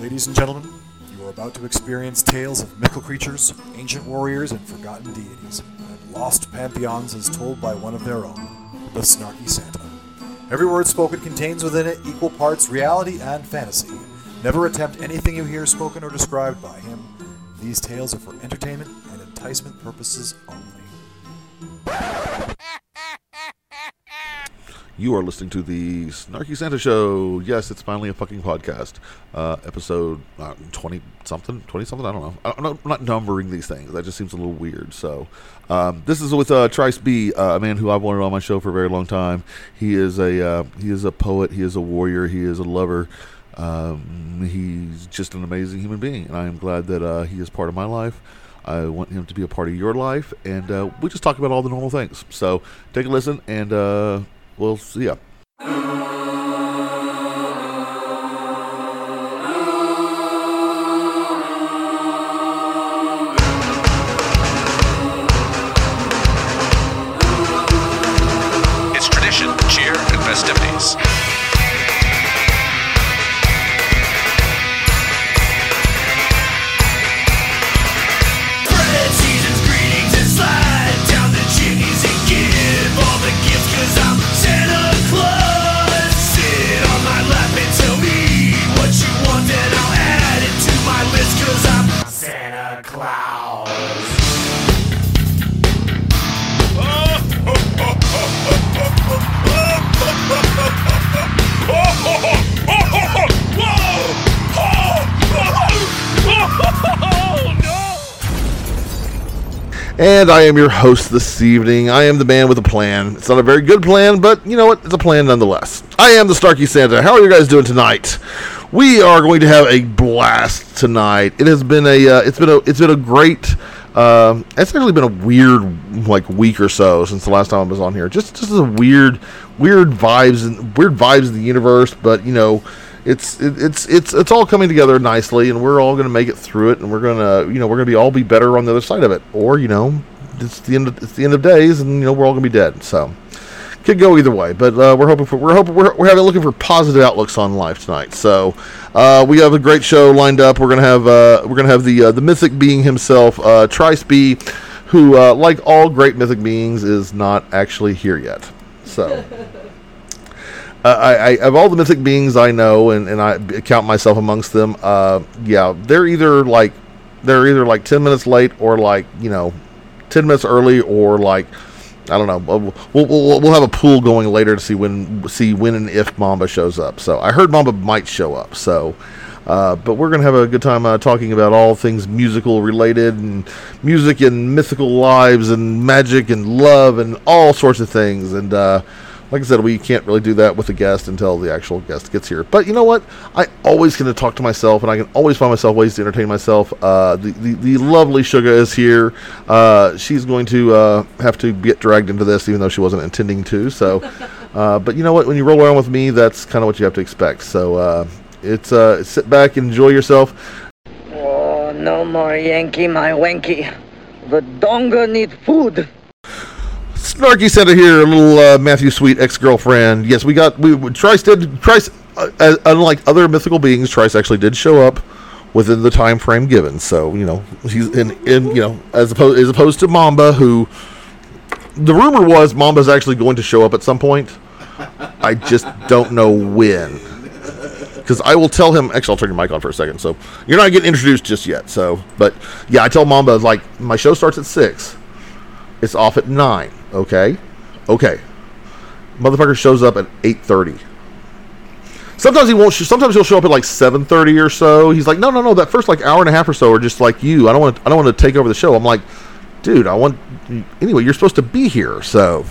Ladies and gentlemen, you are about to experience tales of mythical creatures, ancient warriors, and forgotten deities, and lost pantheons as told by one of their own, the Snarky Santa. Every word spoken contains within it equal parts reality and fantasy. Never attempt anything you hear spoken or described by him. These tales are for entertainment and enticement purposes only. You are listening to the Snarky Santa Show. Yes, it's finally a fucking podcast. Uh, episode uh, 20 something, 20 something, I don't know. I. I'm not numbering these things. That just seems a little weird. So, um, this is with uh, Trice Be, uh, a man who I've wanted on my show for a very long time. He is a uh, he is a poet, he is a warrior, he is a lover. Um, he's just an amazing human being, and I am glad that uh, he is part of my life. I want him to be a part of your life, and uh, we just talk about all the normal things. So take a listen, and we'll see ya. And I am your host this evening. I am the man with a plan. It's not a very good plan, but you know what? It's a plan nonetheless. I am the Snarky Santa. How are you guys doing tonight? We are going to have a blast tonight. It has been a uh, it's been a it's been a great um, it's actually been a weird like week or so since the last time I was on here. Just just a weird weird vibes and weird vibes in the universe, but you know, it's it, it's it's it's all coming together nicely, and we're all going to make it through it, and we're gonna you know we're gonna be all be better on the other side of it, or you know, it's the end of, it's the end of days, and you know we're all gonna be dead. So could go either way, but uh, we're hoping for we're hoping we're, we're having looking for positive outlooks on life tonight. So uh, we have a great show lined up. We're gonna have uh, we're gonna have the uh, the mythic being himself, uh, Trice Be, who uh, like all great mythic beings is not actually here yet. So. I, I of all the mythic beings I know, and, and I count myself amongst them. Uh, yeah, they're either like they're either like ten minutes late, or like you know, ten minutes early, or like I don't know. We'll, we'll, we'll, have a pool going later to see when see when and if Mamba shows up. So I heard Mamba might show up. So. Uh, but we're to have a good time uh, talking about all things musical related and music and mythical lives and magic and love and all sorts of things. And uh, like I said, we can't really do that with a guest until the actual guest gets here. But you know what? I always get to talk to myself, and I can always find myself ways to entertain myself. Uh, the, the the lovely Sugar is here. Uh, she's going to uh, have to get dragged into this, even though she wasn't intending to. So, uh, but you know what? When you roll around with me, that's kind of what you have to expect. So uh, it's uh, sit back, enjoy yourself. Oh, no more Yankee, my wanky. The donga need food. Snarky Santa here, a little uh, Matthew Sweet ex girlfriend. Yes, we got we Trice did Trice. Uh, unlike other mythical beings, Trice actually did show up within the time frame given. So you know he's in in you know as opposed as opposed to Mamba, who the rumor was Mamba's actually going to show up at some point. I just don't know when. Because I will tell him. Actually, I'll turn your mic on for a second. So you're not getting introduced just yet. So, but yeah, I tell Mamba like my show starts at six. It's off at nine. Okay, okay. Motherfucker shows up at eight thirty. Sometimes he won't. Sh- sometimes he'll show up at like seven thirty or so. He's like, no, no, no. That first like hour and a half or so are just like you. I don't want. I don't want to take over the show. I'm like, dude. I want. Anyway, you're supposed to be here. So,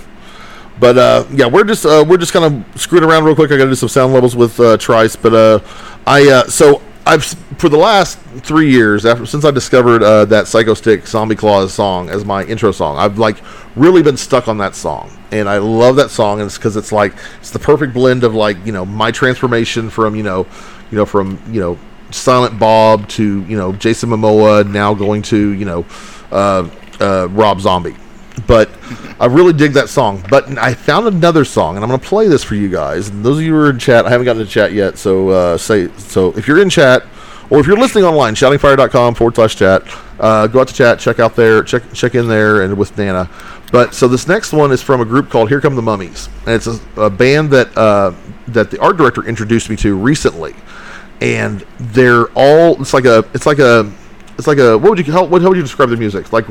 but uh, yeah, we're just uh, we're just kind of screwing around real quick. I got to do some sound levels with uh, Trice, but uh, I uh, so I've for the last three years after since I discovered uh, that Psychostick Zombie Claws song as my intro song, I've like really been stuck on that song, and I love that song, and it's because it's like it's the perfect blend of like you know my transformation from you know you know from you know Silent Bob to you know Jason Momoa now going to you know uh, uh, Rob Zombie but I really dig that song. But I found another song, and I'm going to play this for you guys. And those of you who are in chat, I haven't gotten to chat yet, so uh, say so. If you're in chat or if you're listening online, shoutingfire.com forward slash chat. Uh, go out to chat, check out there, check check in there, and with Nana. But so this next one is from a group called Here Come the Mummies, and it's a, a band that uh, that the art director introduced me to recently, and they're all it's like a it's like a it's like a what would you how, what how would you describe the music like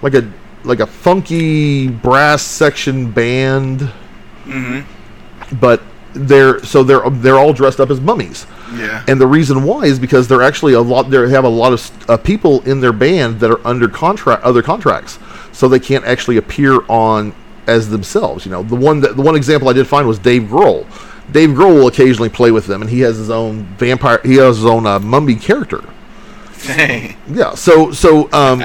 like a like a funky brass section band but they're so they're they're all dressed up as mummies. Yeah. And the reason why is because they're actually a lot. They have a lot of uh, people in their band that are under contract, other contracts, so they can't actually appear on as themselves. You know, the one that the one example I did find was Dave Grohl. Dave Grohl will occasionally play with them, and he has his own vampire. He has his own uh, mummy character. Dang. Yeah. So so um,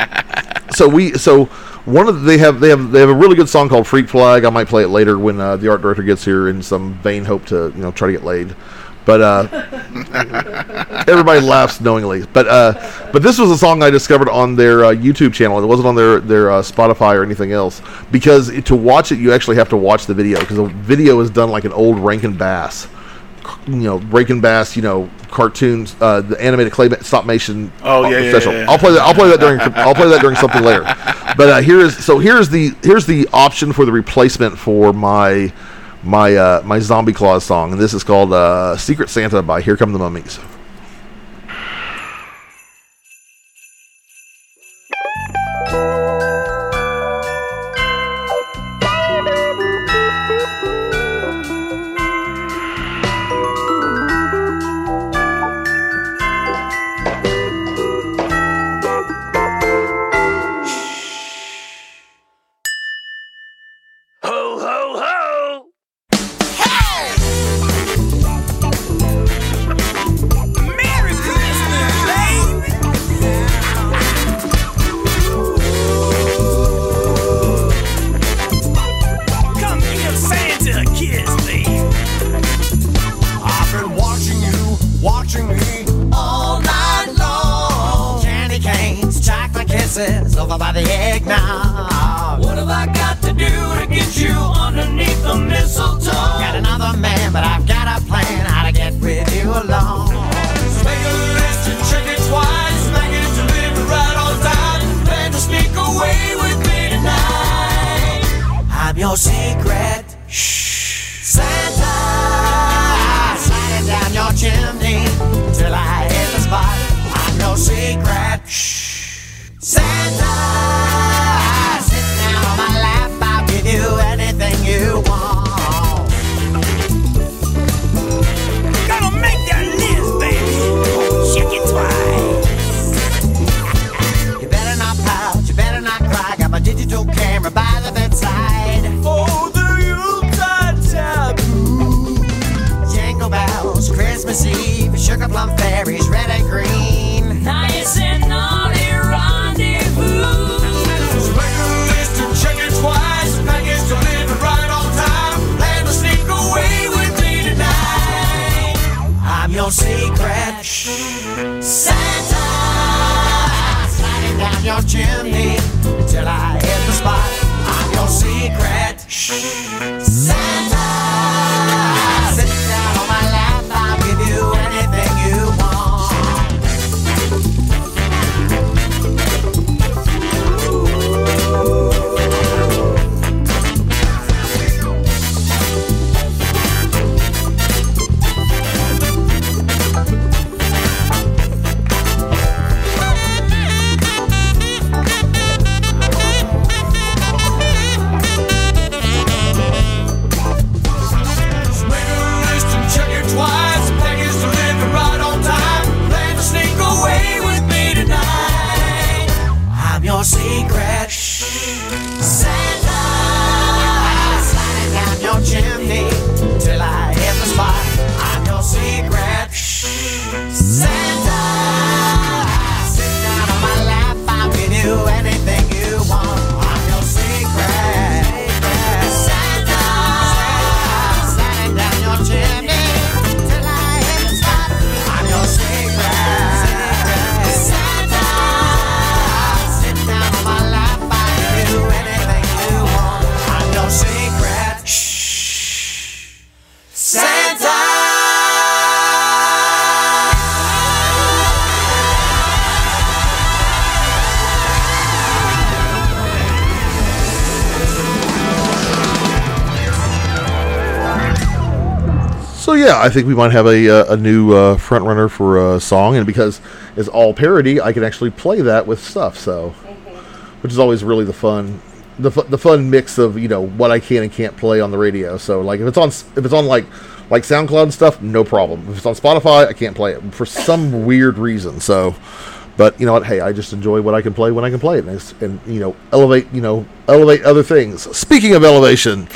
so we so one of the, they have they have they have a really good song called Freak Flag. I might play it later when uh, the art director gets here in some vain hope to you know try to get laid. But uh, everybody laughs knowingly. But uh, but this was a song I discovered on their uh, YouTube channel. It wasn't on their their uh, Spotify or anything else because it, to watch it you actually have to watch the video because the video is done like an old Rankin Bass you know, Rankin Bass, you know, cartoons, uh, the animated clay stop motion. Oh, yeah, yeah, special. yeah, yeah. I'll play that. I'll play that during. I'll play that during something later. But uh, here is so here's the here's the option for the replacement for my my uh, my Zombie Claws song, and this is called uh, "Secret Santa" by Here Come the Mummies. So yeah, I think we might have a uh, a new uh, front runner for a song, and because it's all parody, I can actually play that with stuff. So, which is always really the fun, the fu- the fun mix of you know what I can and can't play on the radio. So like if it's on if it's on like like SoundCloud and stuff, no problem. If it's on Spotify, I can't play it for some weird reason. So. But you know what? Hey, I just enjoy what I can play when I can play it, and, it's- and you know, elevate. You know, elevate other things. Speaking of elevation,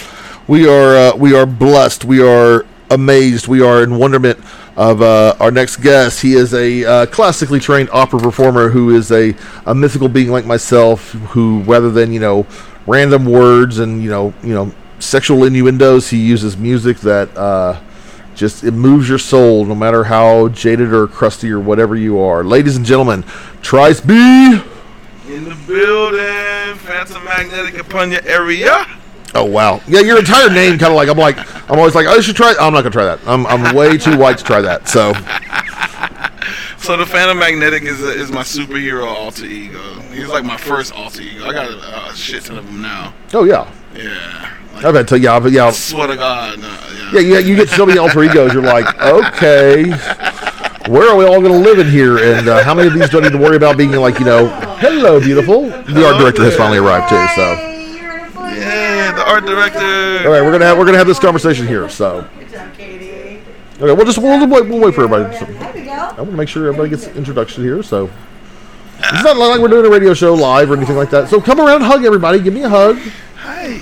we are uh, we are blessed. We are amazed. We are in wonderment of uh, our next guest. He is a uh, classically trained opera performer who is a, a mythical being like myself. Who, rather than you know, random words and you know, you know, sexual innuendos, he uses music that. Uh, just it moves your soul, no matter how jaded or crusty or whatever you are. Ladies and gentlemen, Trice Be. In the building, Phantom Magnetic upon your area. Oh wow, yeah, your entire name kind of like I'm like I'm always like oh, I should try. I'm not gonna try that. I'm I'm way too white to try that. So So the Phantom Magnetic is is my superhero alter ego. He's like my first alter ego. I got a, a shit ton of them now. oh yeah, Yeah. Like, I've had to yeah, but yeah, swear to God. No, yeah. yeah, yeah. You get so many alter egos. You're like okay. Where are we all going to live in here? And uh, how many of these do I need to worry about being like, you know, hello, beautiful? The art director has finally arrived too. So, art director. all right, we're gonna have we're gonna have this conversation here. So, Katie. okay, we'll just we'll, wait, we'll wait for everybody. So, There we go. I want to make sure everybody gets an introduction here. So it's not like we're doing a radio show live or anything like that. So come around, hug everybody, give me a hug. Hi.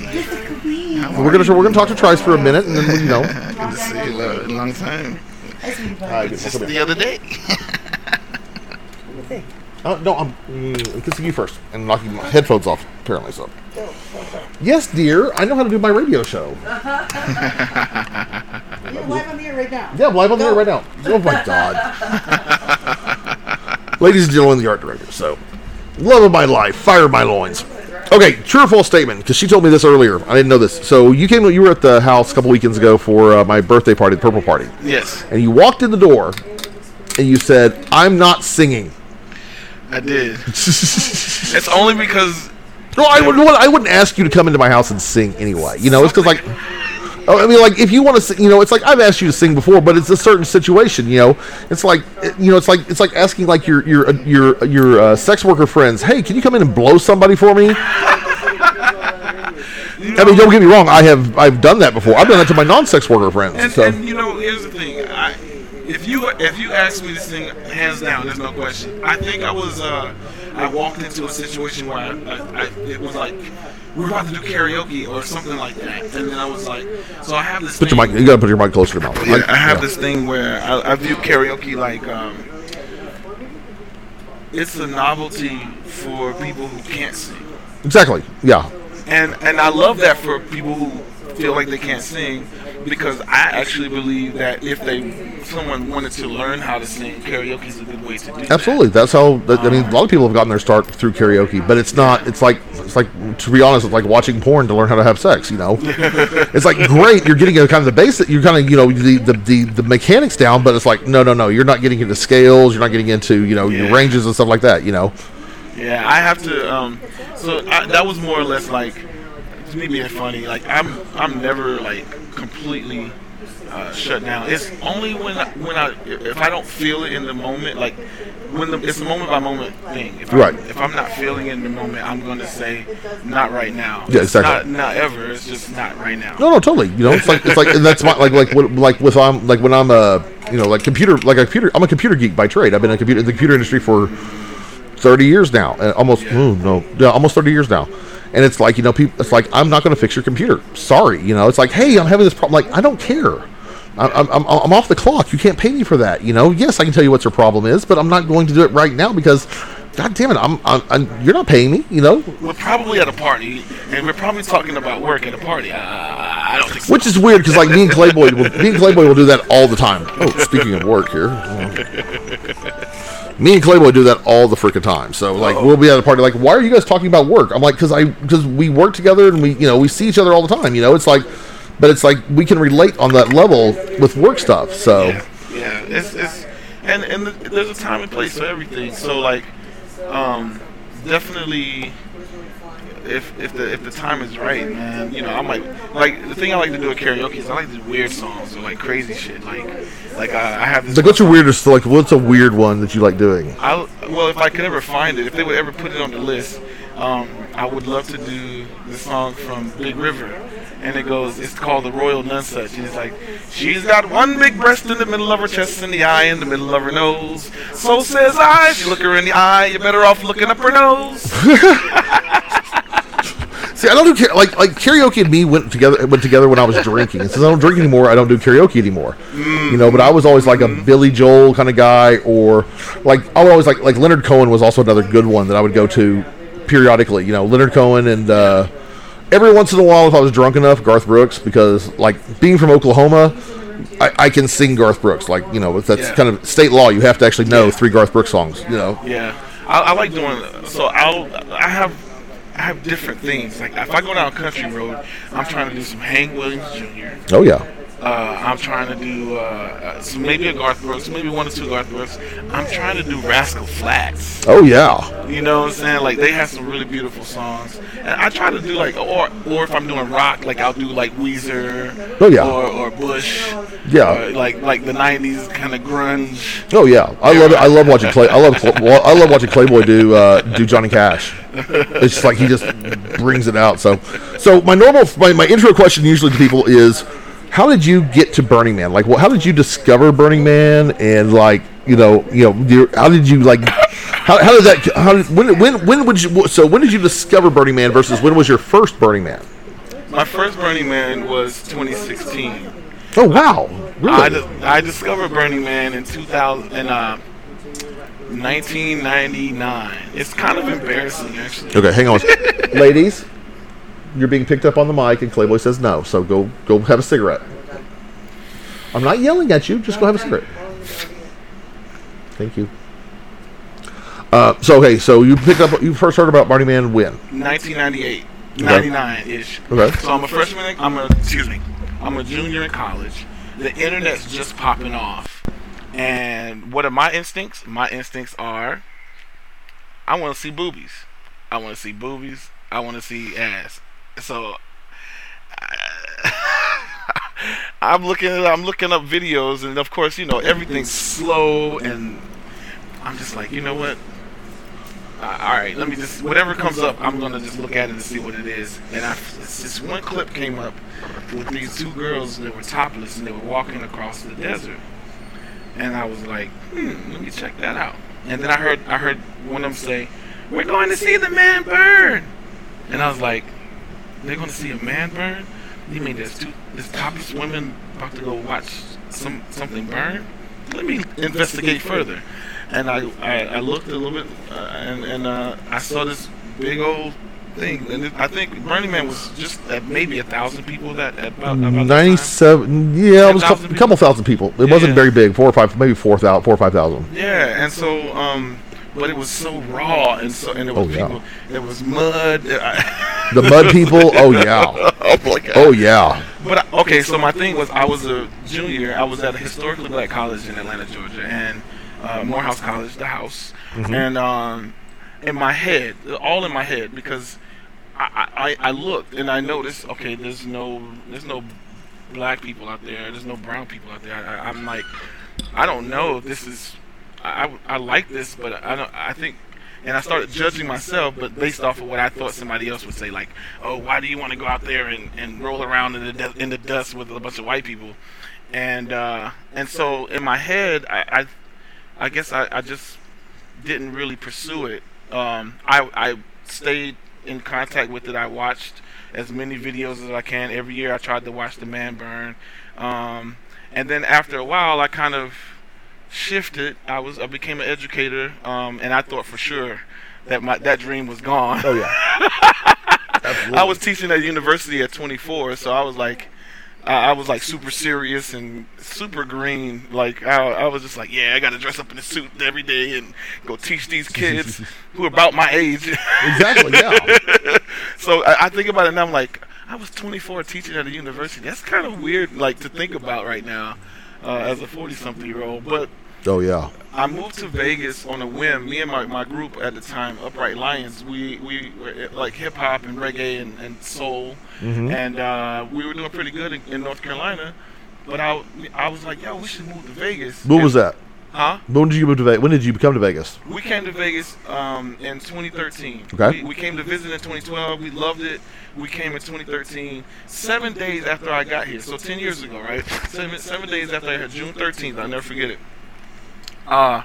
We're gonna we're gonna talk to Trice for a minute, and then you know. Good to see you. Love, a long time. Hi, beautiful, Just the other day. Uh, no, I'm mm, kissing you first and knocking my headphones off. Apparently, so. Yes, dear, I know how to do my radio show. You're live on the air right now. Yeah, I'm live on the air right now. Oh my god. Ladies and gentlemen, the art director. So, love of my life, fire my loins. Okay, true or false statement? Because she told me this earlier. I didn't know this. So you came, you were at the house a couple weekends ago for uh, my birthday party, the purple party, Yes, and you walked in the door, and you said, "I'm not singing." I did. it's only because No, I would. I wouldn't ask you to come into my house and sing anyway. You know, it's because like. Oh, I mean, like if you want to, sing, you know, it's like I've asked you to sing before, but it's a certain situation. You know, it's like, you know, it's like it's like asking like your your your your uh, sex worker friends, hey, can you come in and blow somebody for me? I mean, don't get me wrong. I have I've done that before. I've done that to my non-sex worker friends. And, so and you know, here's the thing. I, if you if you ask me to sing, hands down, there's no question. I think I was uh, I walked into a situation where I, I, I it was like we were about to do karaoke or something like that, and then I was like, so I have this. put thing, your mic. You gotta put your mic closer to your mouth. Yeah, I have yeah. this thing where I, I view karaoke like um, it's a novelty for people who can't sing. Exactly. Yeah. and and I love that for people who feel like they can't sing because I actually believe that if they someone wanted to learn how to sing, karaoke is a good way to do that. Absolutely. That's how. That, I mean, a lot of people have gotten their start through karaoke, but it's not. It's like it's like to be honest, it's like watching porn to learn how to have sex. You know, it's like great. You're getting a kind of the basic. You're kind of you know the, the the the mechanics down, but it's like no no no. You're not getting into scales. You're not getting into you know your ranges and stuff like that. You know. Yeah, I have to. Um, so I, that was more or less like to me being funny. Like I'm I'm never like completely. Uh, shut down. It's only when I, when I if I don't feel it in the moment, like when the it's a moment by moment thing. If Right. I, if I'm not feeling it in the moment, I'm gonna say not right now. Yeah, exactly. Not, not ever. It's just not right now. No, no, totally. You know, it's like it's like and that's my like like what like with I'm like when I'm a you know like computer like a computer I'm a computer geek by trade. I've been in computer in the computer industry for thirty years now, uh, almost ooh, no, yeah, almost thirty years now. And it's like you know, people. It's like I'm not going to fix your computer. Sorry, you know. It's like, hey, I'm having this problem. Like I don't care. I'm, I'm, I'm off the clock. You can't pay me for that. You know. Yes, I can tell you what your problem is, but I'm not going to do it right now because, God damn it, I'm, I'm, I'm you're not paying me. You know. We're probably at a party, and we're probably talking about work at a party. Uh, I don't think so. Which is weird because like me and Clayboy, will, me and Clayboy will do that all the time. Oh, speaking of work here, me and Clayboy do that all the freaking time. So like we'll be at a party, like why are you guys talking about work? I'm like because I because we work together and we you know we see each other all the time. You know it's like, but it's like we can relate on that level with work stuff. So yeah, yeah, it's it's and and th- there's a time and place for everything. So like, um, definitely, if if the if the time is right, man, you know, I might like the thing I like to do at karaoke is I like to do weird songs or like crazy shit. Like like I, I have this. Like, what's your weirdest? Like, what's a weird one that you like doing? I well, if I could ever find it, if they would ever put it on the list, um, I would love to do the song from Big River, and it goes. It's called the Royal Nonesuch, and it's like she's got one big breast in the middle of her chest and the eye in the middle of her nose. So says I. If you look her in the eye, you're better off looking up her nose. See, I don't do like like karaoke and me went together went together when I was drinking. And since I don't drink anymore, I don't do karaoke anymore. You know, but I was always like a Billy Joel kind of guy, or like I would always like like Leonard Cohen was also another good one that I would go to periodically. You know, Leonard Cohen and. uh Every once in a while, if I was drunk enough, Garth Brooks, because like being from Oklahoma, I, I can sing Garth Brooks. Like you know, that's Yeah. kind of state law. You have to actually know Yeah. three Garth Brooks songs. You know, Yeah, I, I like doing. So I'll I have I have different things. Like if I go down country road, I'm trying to do some Hank Williams Jr. oh yeah, Uh, I'm trying to do uh, uh, maybe a Garth Brooks, maybe one or two Garth Brooks. I'm trying to do Rascal Flatts. oh yeah. You know what I'm saying? Like they have some really beautiful songs, and I try to do like, or or if I'm doing rock, like I'll do like Weezer, Oh, yeah. or, or Bush, Yeah. or like like the '90s kind of grunge. Oh yeah, I love it. I love watching Clay. I love. I love watching Clayboy do uh, do Johnny Cash. It's just like he just brings it out. So, so my normal my, my intro question usually to people is, how did you get to Burning Man? Like, well, how did you discover Burning Man? And like, you know, you know, how did you like? How, how did that? How did, when when when would you? So when did you discover Burning Man versus when was your first Burning Man? My first Burning Man was 2016. Oh wow, I, really? dis- I discovered Burning Man in 2000 in uh, 1999. It's kind of embarrassing, actually. Okay, hang on, ladies. You're being picked up on the mic, and Clayboy says no. So go go have a cigarette. I'm not yelling at you. Just go have a cigarette. Thank you. Uh, so okay, so you picked up. You first heard about Burning Man when? 1998, 99 ish. Okay. So I'm a freshman. I'm a excuse me. I'm a junior in college. The internet's just popping off. And what are my instincts? My instincts are I want to see boobies. I want to see boobies. I want to see ass. So I'm looking I'm looking up videos and of course, you know, everything's slow and I'm just like, you know what? Uh, all right, let me just whatever comes up, I'm gonna just look at it and see what it is. And I, this one clip came up with these two girls that were topless and they were walking across the desert, and I was like, hmm, let me check that out. And then I heard I heard one of them say, "We're going to see the man burn," and I was like, "They're going to see a man burn? You mean there's two there's topless women about to go watch some something burn? Let me investigate further." and I, I, I looked a little bit, uh, and, and uh, I saw this big old thing, and it, I think Burning Man was just at maybe a thousand people that at about, about. Ninety-seven. Yeah, it was a couple, couple thousand people. It Yeah. wasn't very big. Four or five, maybe four thousand, four or five thousand. Yeah, and so um, but it was so raw, and so and it was Oh, yeah. people, there was mud. The mud people. Oh yeah. oh my god. Oh yeah. But I- okay, so my thing was I was a junior. I was at a historically black college in Atlanta, Georgia, and uh, Morehouse College, the house. And um, in my head, all in my head, because I, I I looked and I noticed, okay, there's no there's no black people out there. There's no brown people out there. I, I'm like, I don't know if this is. I, I, like this, but I don't. I think and I started judging myself, but based off of what I thought somebody else would say, like, "Oh, why do you want to go out there and, and roll around in the de- in the dust with a bunch of white people?" And uh, and so in my head, I I, I guess I, I just didn't really pursue it. Um, I I stayed in contact with it. I watched as many videos as I can every year. I tried to watch the man burn, um, and then after a while, I kind of shifted. I was I became an educator, um, and I thought for sure that my that dream was gone. Oh yeah. I was teaching at university at 24, so I was like, I I was like super serious and super green. Like I, I was just like, yeah, I got to dress up in a suit every day and go teach these kids who are about my age. Exactly. Yeah. so I, I think about it now. I'm like, I was 24 teaching at a university. That's kind of weird, like to think about right now, uh, as a 40 something year old. But Oh yeah. I moved to Vegas on a whim. Me and my, my group at the time, Upright Lions, we we were like hip hop and reggae and, and soul, and uh, we were doing pretty good in, in North Carolina. But I I was like, yo, we should move to Vegas. What was that? Huh? When did you move to Vegas? When did you come to Vegas? We came to Vegas um, in 2013. Okay. We, we came to visit in 2012. We loved it. We came in 2013. Seven days after I got here, so 10 years ago, right? Seven, seven days after I had June 13th. I'll never forget it. Uh,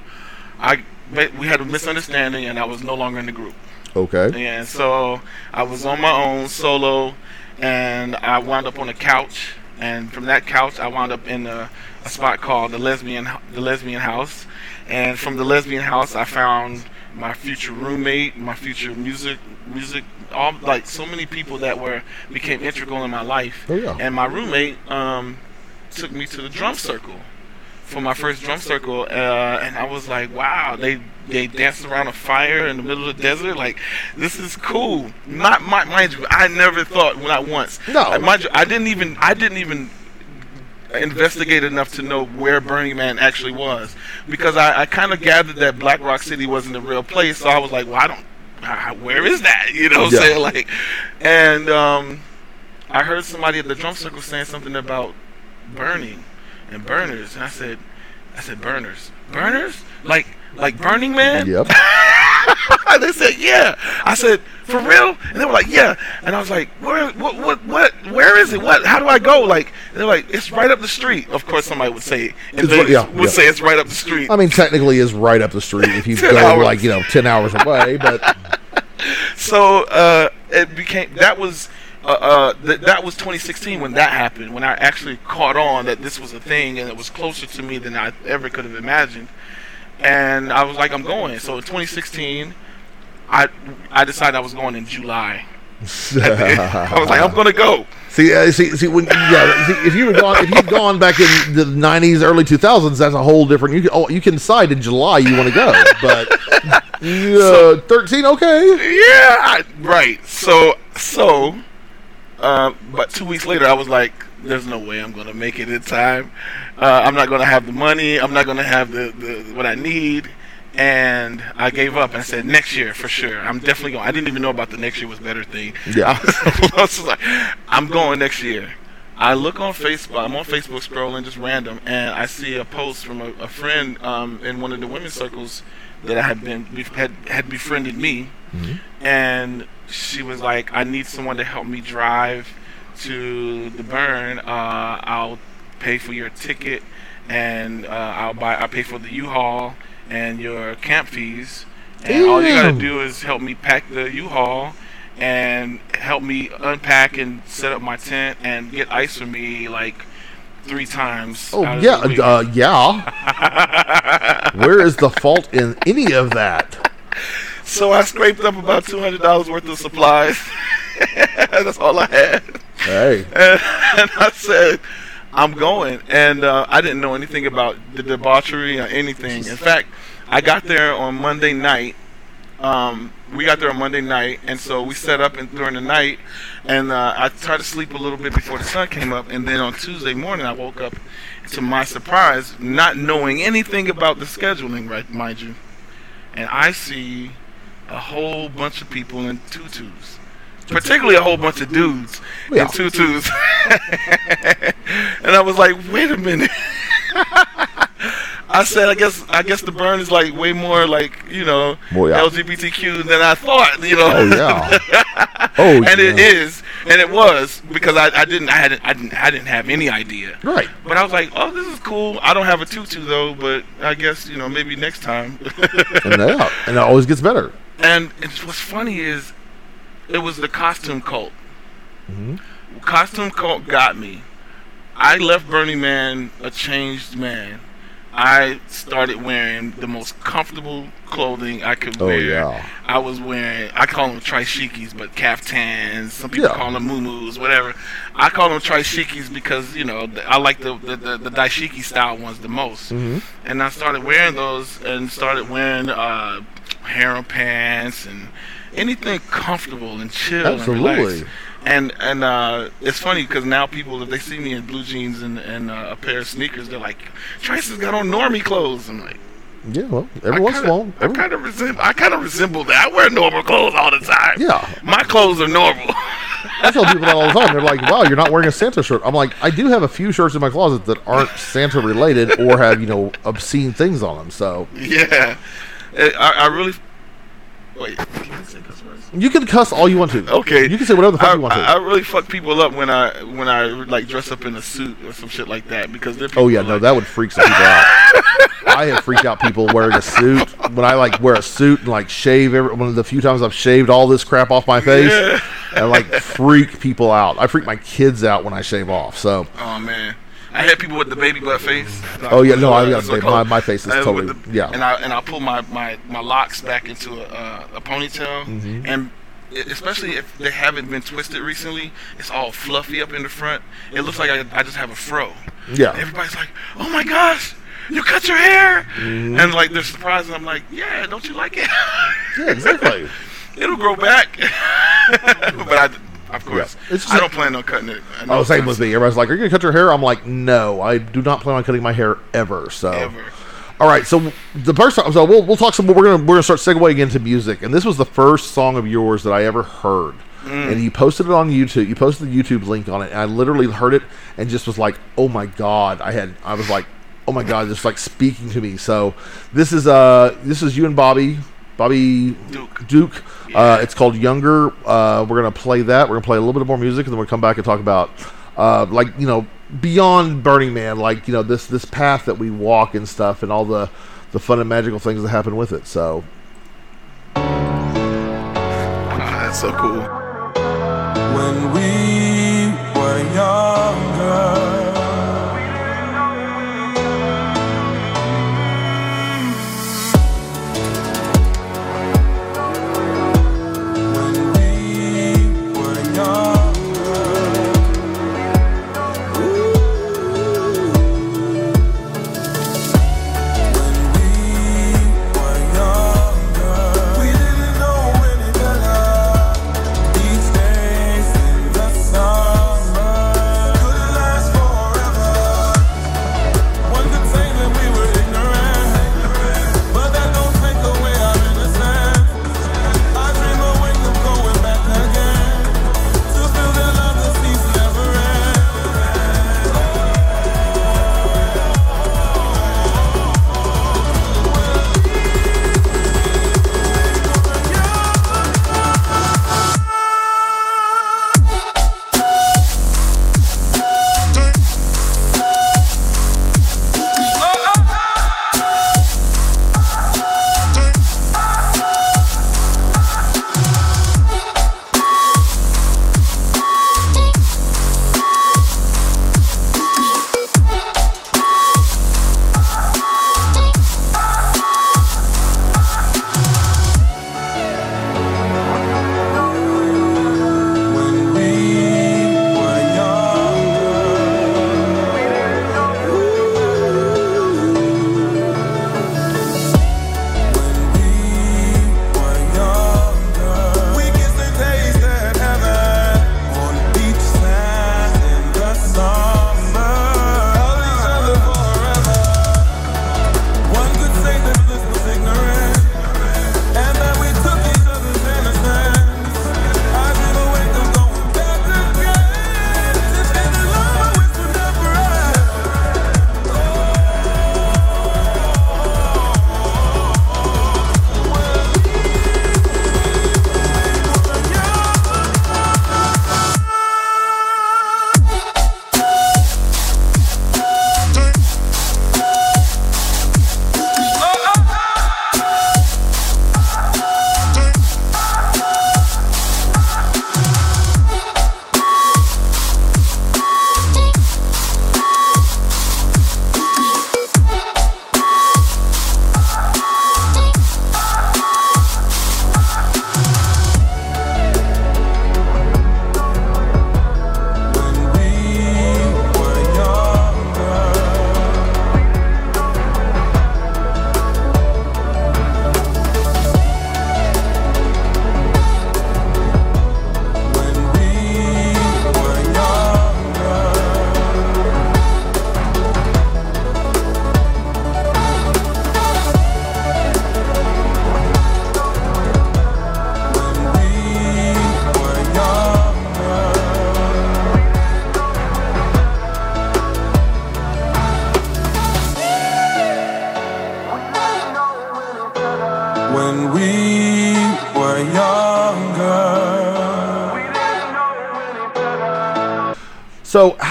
I we had a misunderstanding, and I was no longer in the group. Okay. And so I was on my own solo, and I wound up on a couch. And from that couch, I wound up in a, a spot called the lesbian the lesbian house. And from the lesbian house, I found my future roommate, my future music music, all like so many people that were became integral in my life. Oh, yeah. And my roommate um, took me to the drum circle for my first drum circle, uh, and I was like, wow, they they danced around a fire in the middle of the desert. Like, this is cool. Not my, mind you, I never thought not once. No. Mind you, I didn't even I didn't even investigate enough to know where Burning Man actually was because I, I kind of gathered that Black Rock City wasn't a real place. So I was like, well, I don't. Uh, where is that? You know what Yeah. I'm saying? Like, and um, I heard somebody at the drum circle saying something about burning and burners, and I said, I said burners, burners, like like Burning Man. Yep. they said, yeah. I said, for real? And they were like, yeah. And I was like, where, what, what, what, where is it? What, how do I go? Like, they're like, it's right up the street. Of course, somebody would say, It's right- yeah, would yeah. say it's right up the street. I mean, technically, is right up the street if you go hours. like you know ten hours away, but so uh, it became that was uh, uh, th- that was 2016 when that happened when I actually caught on that this was a thing and it was closer to me than I ever could have imagined and I was like I'm going so in 2016 I I decided I was going in July I was like I'm gonna go see, uh, see, see, when yeah, see, if you were gone, if you'd gone back in the '90s, early 2000s, that's a whole different. You can, oh, you can decide in July you want to go, but uh, 13, okay. yeah I, right so so uh, but two weeks later I was like there's no way I'm gonna make it in time. Uh, I'm not gonna have the money. I'm not gonna have the, the what I need. And I gave up and I said next year for sure. I'm definitely going. I didn't even know about the next year was better thing. Yeah. I was like, I'm going next year. I look on Facebook I'm on Facebook scrolling just random and I see a post from a, a friend um, in one of the women's circles that I had been had had befriended me. And she was like, "I need someone to help me drive to the burn. Uh, I'll pay for your ticket, and uh, I'll buy. I'll pay for the U-Haul and your camp fees. And all you gotta do is help me pack the U-Haul." And help me unpack and set up my tent and get ice for me like three times. Oh yeah, uh, yeah. Where is the fault in any of that? So I scraped up about two hundred dollars worth of supplies. That's all I had. Hey, and, and I said, "I'm going." And uh, I didn't know anything about the debauchery or anything. In fact, I got there on Monday night. Um, we got there on Monday night, and so we set up and during the night, and uh, I tried to sleep a little bit before the sun came up, and then on Tuesday morning I woke up. To my surprise, not knowing anything about the scheduling, right, mind you, and I see a whole bunch of people in tutus, particularly a whole bunch of dudes in tutus. and I was like, wait a minute. I said, I guess, I guess the burn is like way more like you know Well, yeah. LGBTQ than I thought. You know. oh yeah, oh and it yeah. is, and it was because I, I didn't, I hadn't, I didn't, I didn't have any idea. right. But I was like, oh, this is cool. I don't have a tutu though, but I guess you know maybe next time. And yeah, and it always gets better. And it's, what's funny is, it was the costume cult. Mm-hmm. Costume cult got me. I left Burning Man a changed man. I started wearing the most comfortable clothing I could Oh, wear. yeah. I was wearing, I call them trishikis, but caftans. Some people Yeah. call them muumuus, whatever. I call them trishikis because, you know, I like the, the, the, the dashiki style ones the most. Mm-hmm. And I started wearing those and started wearing uh, harem pants and anything comfortable and chill and relaxed. And and uh, it's funny because now people, if they see me in blue jeans and, and uh, a pair of sneakers, they're like, Tracy's got on normie clothes. I'm like, Yeah, well, every once in a while. I kind of resemble. I kind of resemble that. I wear normal clothes all the time. Yeah. my clothes are normal. I tell people that all the time. They're like, "Wow, you're not wearing a Santa shirt." I'm like, I do have a few shirts in my closet that aren't Santa related or have you know obscene things on them. So yeah, Eh, I, I really. Wait, can say cuss words? you can cuss all you want to. Okay, you can say whatever the fuck I, you want to. I, I really fuck people up when I when I like dress up in a suit or some shit like that because they're. oh yeah, no, like, that would freak some people out. I have freaked out people wearing a suit when I like wear a suit and like shave. Every, one of the few times I've shaved all this crap off my face, Yeah. and like freak people out. I freak my kids out when I shave off. So Oh man. I had people with the baby butt face. Oh, yeah, no, I got That's I my- my face is totally- yeah. And I and I pull my, my, my locks back into a, uh, a ponytail, Mm-hmm. and especially if they haven't been twisted recently, it's all fluffy up in the front. It looks like I, I just have a fro. Yeah. Everybody's like, "Oh my gosh, you cut your hair," Mm-hmm. and like they're surprised. And I'm like, "Yeah, don't you like it? yeah, exactly. It'll grow back." but I, of course, It's just I don't plan on cutting it. Oh, same with me. Everybody's like, "Are you gonna cut your hair?" I'm like, "No, I do not plan on cutting my hair ever." So, Ever. all right. So the first song, so we'll we'll talk some. We're gonna we're gonna start segueing into music, and this was the first song of yours that I ever heard. And you posted it on YouTube. You posted the YouTube link on it, and I literally heard it and just was like, "Oh my god!" I had I was like, "Oh my god!" Just like speaking to me. So this is uh this is you and Bobby. Bobby Duke. Duke. Uh, it's called Younger. Uh, we're gonna play that. We're gonna play a little bit more music, and then we'll come back and talk about, uh, like you know, beyond Burning Man, like you know this this path that we walk and stuff, and all the the fun and magical things that happen with it. So that's so cool. When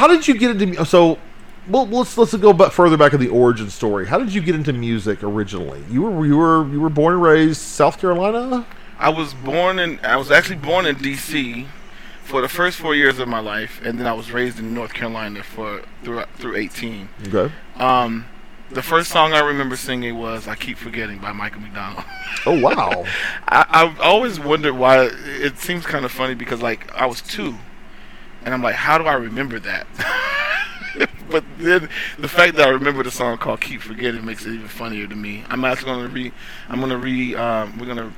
how did you get into? So, well, let's let's go back further back in the origin story. How did you get into music originally? You were you were you were born and raised South Carolina. I was born in. I was actually born in D.C. for the first four years of my life, and then I was raised in North Carolina for through through 18. Okay. Um, the first song I remember singing was "I Keep Forgetting" by Michael McDonald. Oh wow. I, I've always wondered why. It seems kind of funny because like I was two, and I'm like, how do I remember that? but then the fact that I remember the song called "Keep Forgetting" makes it even funnier to me. I'm actually gonna re. I'm gonna re. Um, we're gonna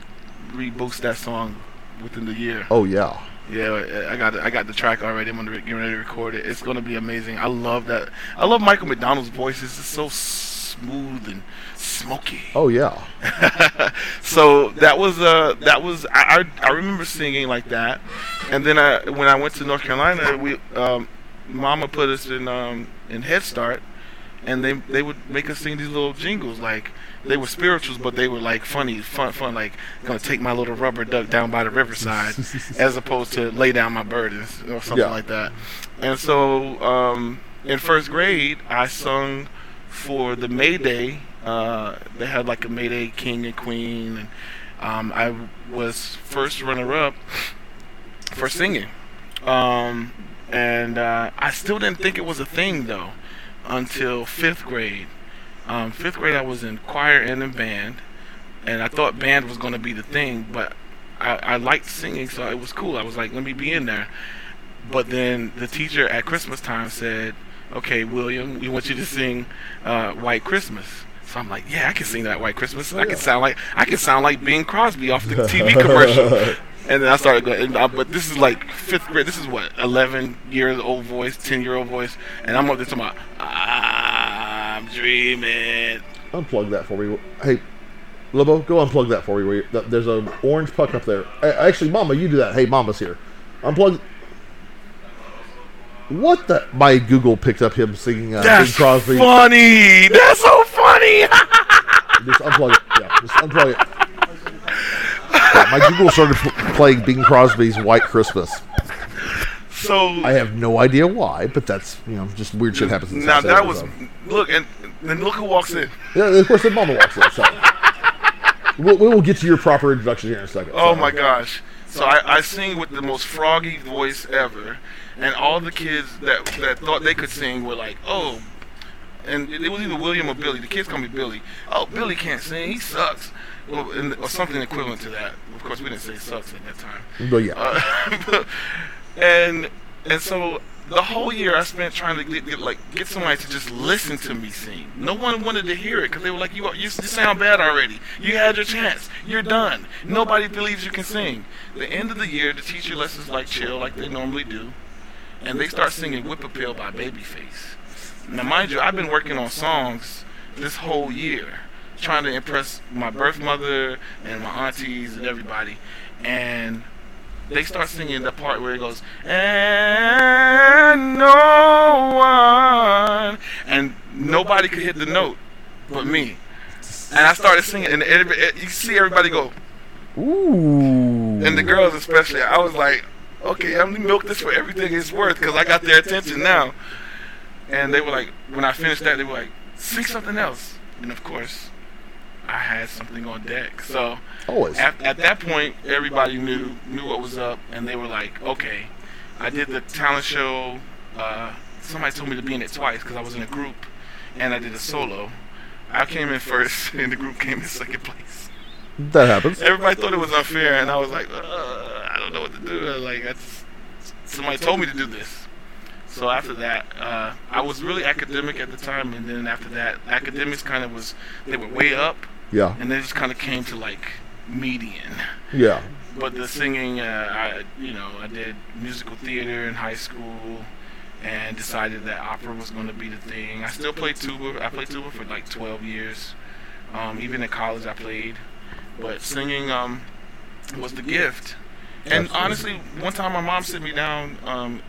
reboost that song within the year. oh yeah. Yeah, I got. I got the track already. I'm gonna re- get ready to record it. It's gonna be amazing. I love that. I love Michael McDonald's voice. It's just so smooth and smoky. Oh yeah. so that was uh that was I, I I remember singing like that, and then I when I went to North Carolina, we um, Mama put us in um in Head Start, and they they would make us sing these little jingles like they were spirituals, but they were like funny, fun, fun, like gonna take my little rubber duck down by the riverside, as opposed to lay down my burdens or something Yeah. like that. And so um, in first grade, I sung for the May Day. Uh, they had like a May Day King and Queen, and um, I was first runner-up for singing. Um, and uh, I still didn't think it was a thing though until fifth grade. Um, fifth grade, I was in choir and in band, and I thought band was going to be the thing, but I, I liked singing, so it was cool. I was like, let me be in there. But then the teacher at Christmas time said, "Okay, William, we want you to sing uh, White Christmas." So I'm like, "Yeah, I can sing that White Christmas. I can sound like I can sound like Bing Crosby off the TV commercial." And then I started going, uh, but this is like fifth grade. This is what, 11 years old voice, 10 year old voice, and I'm up there talking about, I'm dreaming. Unplug that for me. Hey, Lobo, go unplug that for me. Where you- th- There's an orange puck up there. Actually, Mamba, you do that. Hey, Mamba's here. Unplug. What the? My Google picked up him singing uh, Bing That's Crosby. funny. That's so funny. Just unplug it. Yeah, just unplug it. Yeah, my Google started pl- playing Bing Crosby's White Christmas. so I have no idea why, but that's you know just weird shit happens. Now that Africa, was so. look, and then look who walks in. yeah. Of course, then Mamba walks in. So we'll, we will get to your proper introduction here in a second. Oh so. my gosh. So I, I sing with the most froggy voice ever, and all the kids that that thought they could sing were like, oh, and it, was either William or Billy. The kids call me Billy. Oh, Billy can't sing. He sucks. Well, and, or something equivalent to that. Of course, we didn't say sucks at that time. But yeah, Uh, and and so the whole year I spent trying to get, get like get somebody to just listen to me sing. No one wanted to hear it because they were like, "You are- you, you sound bad already. You had your chance. You're done. Nobody believes you can sing." The end of the year, the teacher lets us like chill like they normally do, and they start singing "Whip Appeal" by Babyface. Now, mind you, I've been working on songs this whole year, trying to impress my birth mother and my aunties and everybody, and they start singing the part where it goes, and no one, and nobody could hit the note but me. And I started singing, and you see everybody go, ooh, and the girls especially. I was like, okay, I'm gonna milk this for everything it's worth because I got their attention now. And they were like, when I finished that, they were like, sing something else. And of course, I had something on deck. So always. at, at that point, everybody knew knew what was up, and they were like, "Okay." I did the talent show. Uh, somebody told me to be in it twice because I was in a group, and I did a solo. I came in first, and the group came in second place. That happens. Everybody thought it was unfair, and I was like, uh, "I don't know what to do." Like, that's, somebody told me to do this. So after that, uh, I was really academic at the time, and then after that, academics kind of was they were way up, Yeah, and then it just kind of came to like median. yeah. But the singing, uh, I you know, I did musical theater in high school, and decided that opera was going to be the thing. I still play tuba. I played tuba for like 12 years. Um, even in college, I played. But singing um, was the gift. And honestly, one time my mom sit me down um,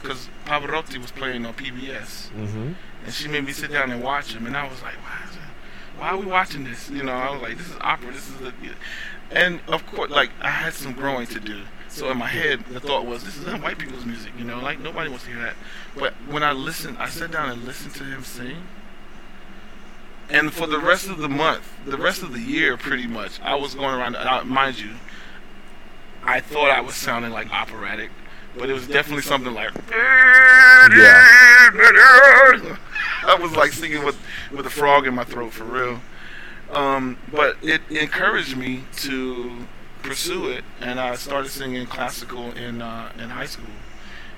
because Pavarotti was playing on PBS, Mm-hmm. and she made me sit down and watch him, and I was like, why? Why are we watching this? You know, I was like, this is opera. This is the, and of course, like I had some growing to do. So in my head, the thought was, this is white people's music, you know, like nobody wants to hear that. But when I listened, I sat down and listened to him sing. And for the rest of the month, the rest of the year, pretty much, I was going around. Uh, mind you, I thought I was sounding like operatic, but it was definitely something like. Yeah. I was like singing with with a frog in my throat for real. Um, but it encouraged me to pursue it, and I started singing classical in uh, in high school,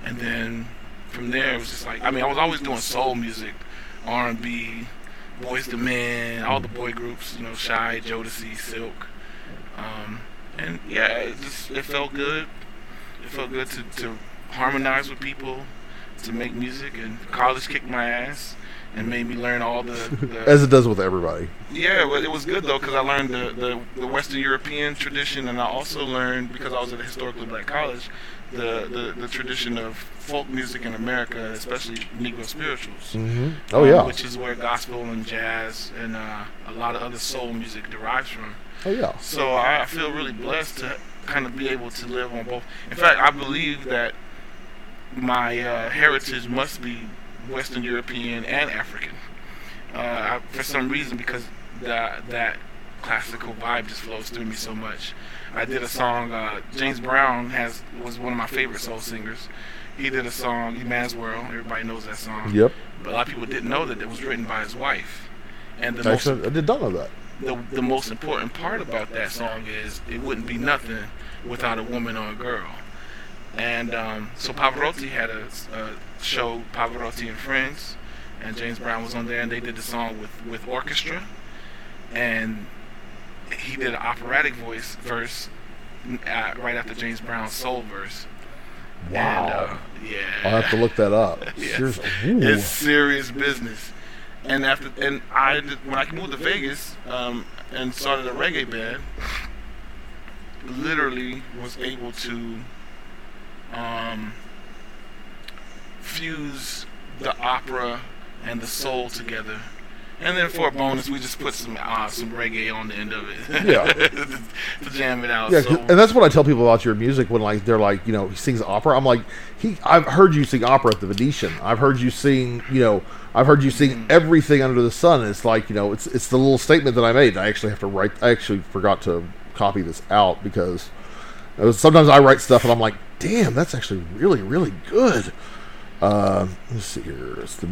and then from there it was just like I mean I was always doing soul music, R and B, Boyz II Men, all the boy groups, you know, Shai, Jodeci, Silk, um, and yeah, it just it felt good. It felt good to, to harmonize with people, to make music, and college kicked my ass and made me learn all the, the As it does with everybody. yeah, but it was good though because I learned the, the, the Western European tradition, and I also learned because I was at a historically black college, the, the, the tradition of folk music in America, especially Negro spirituals. hmm Oh um, yeah. which is where gospel and jazz and uh, a lot of other soul music derives from. Oh yeah. So I feel really blessed to kind of be able to live on both. In fact, I believe that my uh, heritage must be Western European and African. Uh, I, for some reason, because that that classical vibe just flows through me so much. I did a song. Uh, James Brown has was one of my favorite soul singers. He did a song, "Man's World." Everybody knows that song. Yep. But a lot of people didn't know that it was written by his wife. And the most I did not know that. the, the most important part about that song is it wouldn't be nothing without a woman or a girl. And um, so Pavarotti had a, a show, Pavarotti and Friends, and James Brown was on there, and they did the song with, with orchestra, and he did an operatic voice verse uh, right after James Brown's soul verse. Wow. And, uh, yeah. I'll have to look that up. Yes. It's serious business. And after and I did, when I moved to Vegas um, and started a reggae band, literally was able to um, fuse the opera and the soul together. And then for a bonus, we just put some uh, some reggae on the end of it. Yeah. to jam it out. Yeah, so, and that's what I tell people about your music when like they're like, you know, he sings opera. I'm like, he. I've heard you sing opera at the Venetian. I've heard you sing, you know, I've heard you sing Mm-hmm. everything under the sun. It's like, you know, it's it's the little statement that I made. I actually have to write. I actually forgot to copy this out because was, sometimes I write stuff and I'm like, damn, that's actually really really good. Uh, let's see here. It's the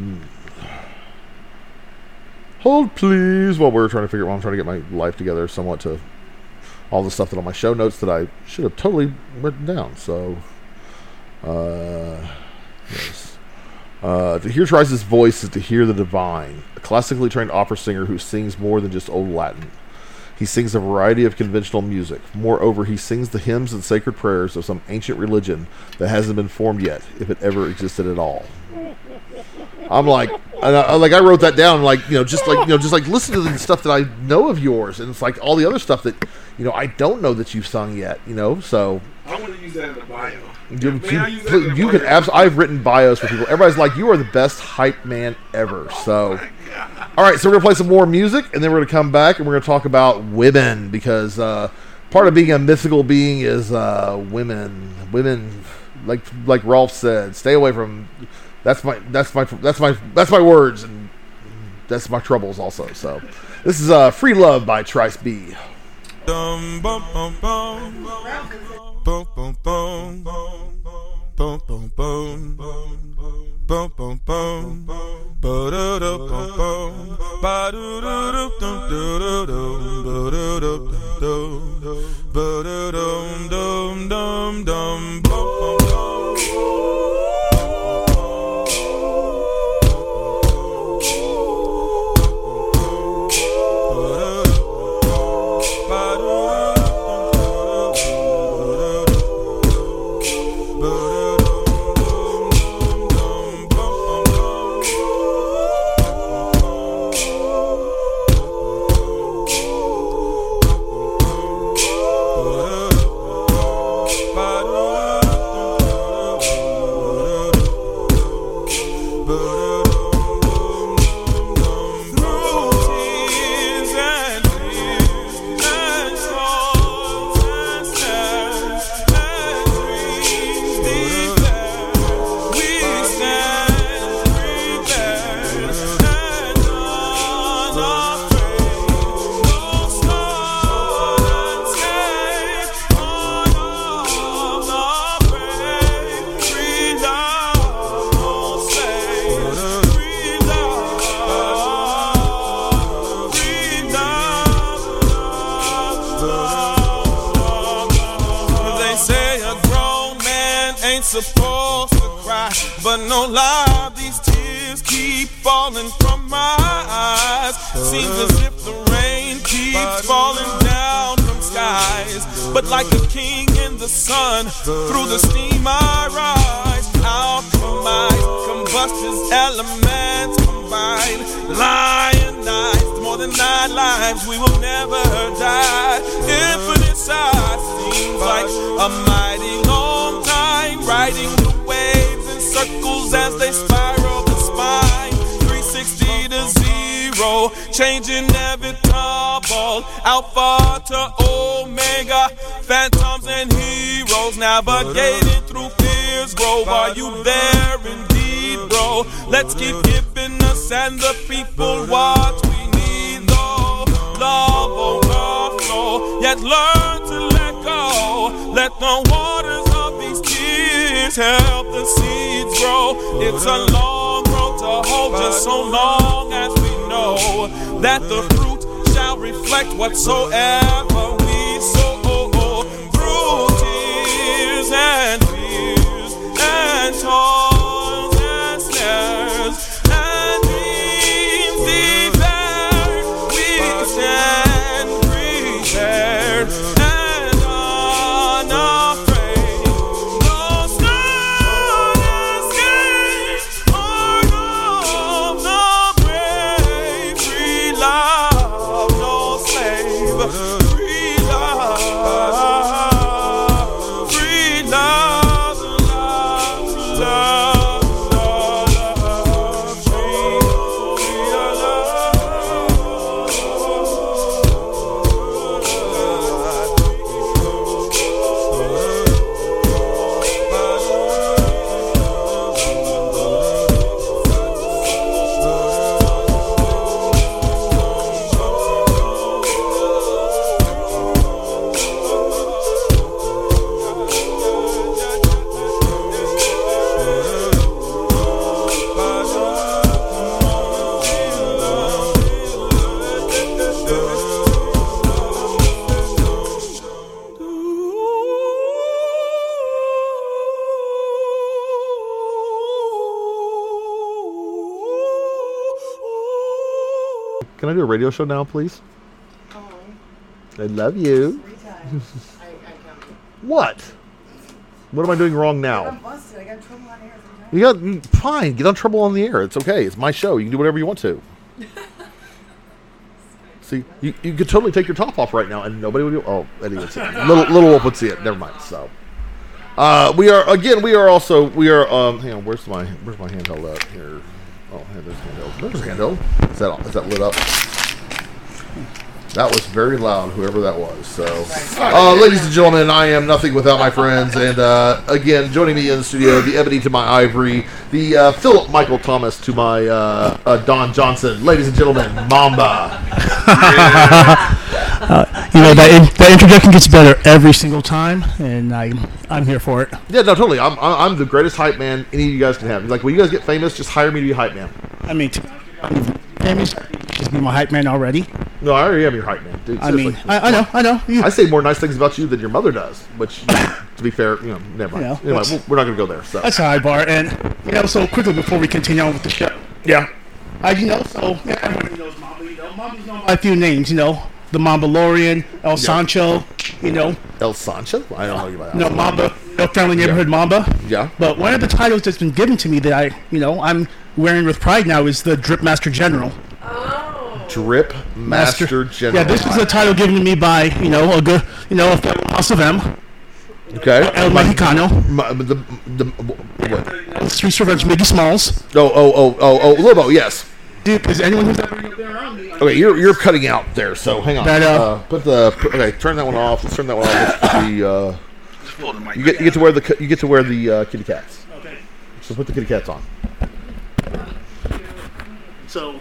hold please while we're trying to figure out, I'm trying to get my life together somewhat to all the stuff that on my show notes that I should have totally written down. So, uh, yes. Uh, to hear Trice's voice is to hear the divine, a classically trained opera singer who sings more than just old Latin. He sings a variety of conventional music. Moreover, he sings the hymns and sacred prayers of some ancient religion that hasn't been formed yet, if it ever existed at all. I'm like, and I, like I wrote that down, like you know, just like you know, just like listen to the stuff that I know of yours, and it's like all the other stuff that you know I don't know that you've sung yet, you know. So I want to use that in the bio. you, May I you, you can abs- I've written bios for people. Everybody's like, you are the best hype man ever. So, all right, so we're gonna play some more music, and then we're gonna come back and we're gonna talk about women because uh, part of being a mythical being is uh, women. Women, like like Rolf said, stay away from. That's my that's my that's my that's my words, and that's my troubles also. So, this is uh, "Free Love" by Trice B. falling from my eyes. Seems as if the rain keeps falling down from skies, but like a king in the sun, through the steam I rise. Alchemized, combust elements combined, lionized more than nine lives. We will never die. Infinite size seems like a mighty long time, riding the waves in circles as they spiral zero, changing inevitable. Alpha to omega, phantoms and heroes navigating through fear's grove. Are you there indeed, bro? Let's keep giving us and the people what we need, though. Love overflow, yet learn to let go. Let the waters of these tears help the seeds grow. It's a long road to hoe, just so long as know that the fruit shall reflect whatsoever we sow. Through tears and fears and toils Can I do a radio show now, please? I love you. What? What am I doing wrong now? busted. I got trouble on air. You got fine. Get on trouble on the air. It's okay. It's my show. You can do whatever you want to. See, you, you could totally take your top off right now, and nobody would. Be, oh, Eddie would see it. Little little Wolf would see it. Never mind. So, uh, we are again. We are also we are. Um, hang on. Where's my Where's my handheld at here? Hey, there's handheld. There's handheld. Is that is that lit up? That was very loud, whoever that was. So, uh, ladies and gentlemen, I am nothing without my friends. And uh, again, joining me in the studio, the Ebony to my Ivory, the uh, Philip Michael Thomas to my uh, uh, Don Johnson. Ladies and gentlemen, Mamba. You know that in, that introduction gets better every single time, and I'm I'm here for it. Yeah, no, totally. I'm, I'm I'm the greatest hype man any of you guys can have. Like, when you guys get famous, just hire me to be hype man. I mean, t- Tammy's she's been my hype man already. No, I already am your hype man, dude. I mean. I, I know, I know. You, I say more nice things about you than your mother does, which, to be fair, you know, never mind. Yeah, anyway, we'll- we're not going to go there. So, that's a high bar, and you know. So quickly before we continue on with the show, yeah. I you know so yeah, everybody knows Mamba. You know, Mamba's known by a few names. You know, the Mambalorian, El Sancho. You know, El Sancho? I don't know you about that. no Mamba, no friendly neighborhood Mamba. Yeah. But one of the titles that's been given to me that I, you know, I'm wearing with pride now is the Drip Master General. Oh. Drip Master, General. Yeah, this is a title given to me by, you know, a good, you know, a fellow House of M, okay. El Mexicano, My- the, the, what? Streets Revenge, Mickey Smalls. Oh, oh, oh, oh, oh, Lobo, yes. Dude, is anyone who's ever been around me, Okay, you're you're cutting out there, so hang on. That, uh, put the put, okay, turn that one off. Let's turn that one off. The uh, Just pull the mic. you get you get to wear the you get to wear the uh, kitty cats. okay, So put the kitty cats on. so,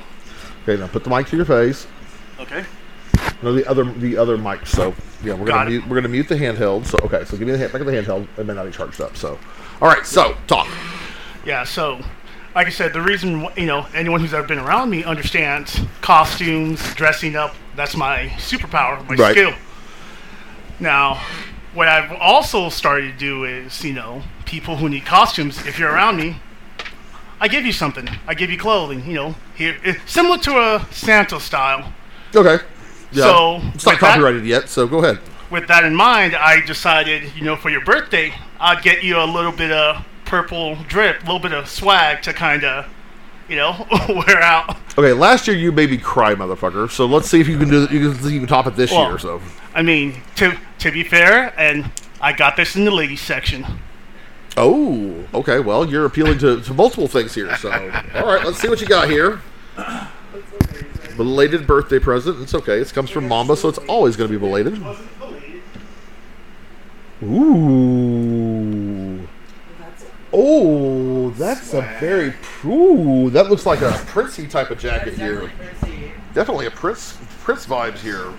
Okay, now put the mic to your face. okay. No, the other the other mic. So yeah, we're Got gonna it. mute, we're gonna mute the handheld. So okay, so give me the hand, back of the handheld. It may not be charged up. So, all right. So talk. Yeah, so, like I said, the reason, you know, anyone who's ever been around me understands costumes, dressing up, that's my superpower, my Right. skill. Now, what I've also started to do is, you know, people who need costumes, if you're around me, I give you something. I give you clothing. You know, here eh, similar to a Santa style. Okay. Yeah. So, it's not with that- copyrighted yet, so go ahead. With that in mind, I decided, you know, for your birthday, I'd get you a little bit of purple drip, a little bit of swag to kind of, you know, wear out. Okay, last year you made me cry, motherfucker. So let's see if you can do you can, you can top it this Well, year. So I mean, to to be fair, and I got this in the ladies section. Oh, okay. Well, you're appealing to, to multiple things here. So, all right, let's see what you got here. Belated birthday present. It's okay. It comes from Mamba, so it's always going to be belated. Ooh. Oh, that's a very. Ooh, that looks like a Princey type of jacket here. Definitely a Prince Prince vibes here.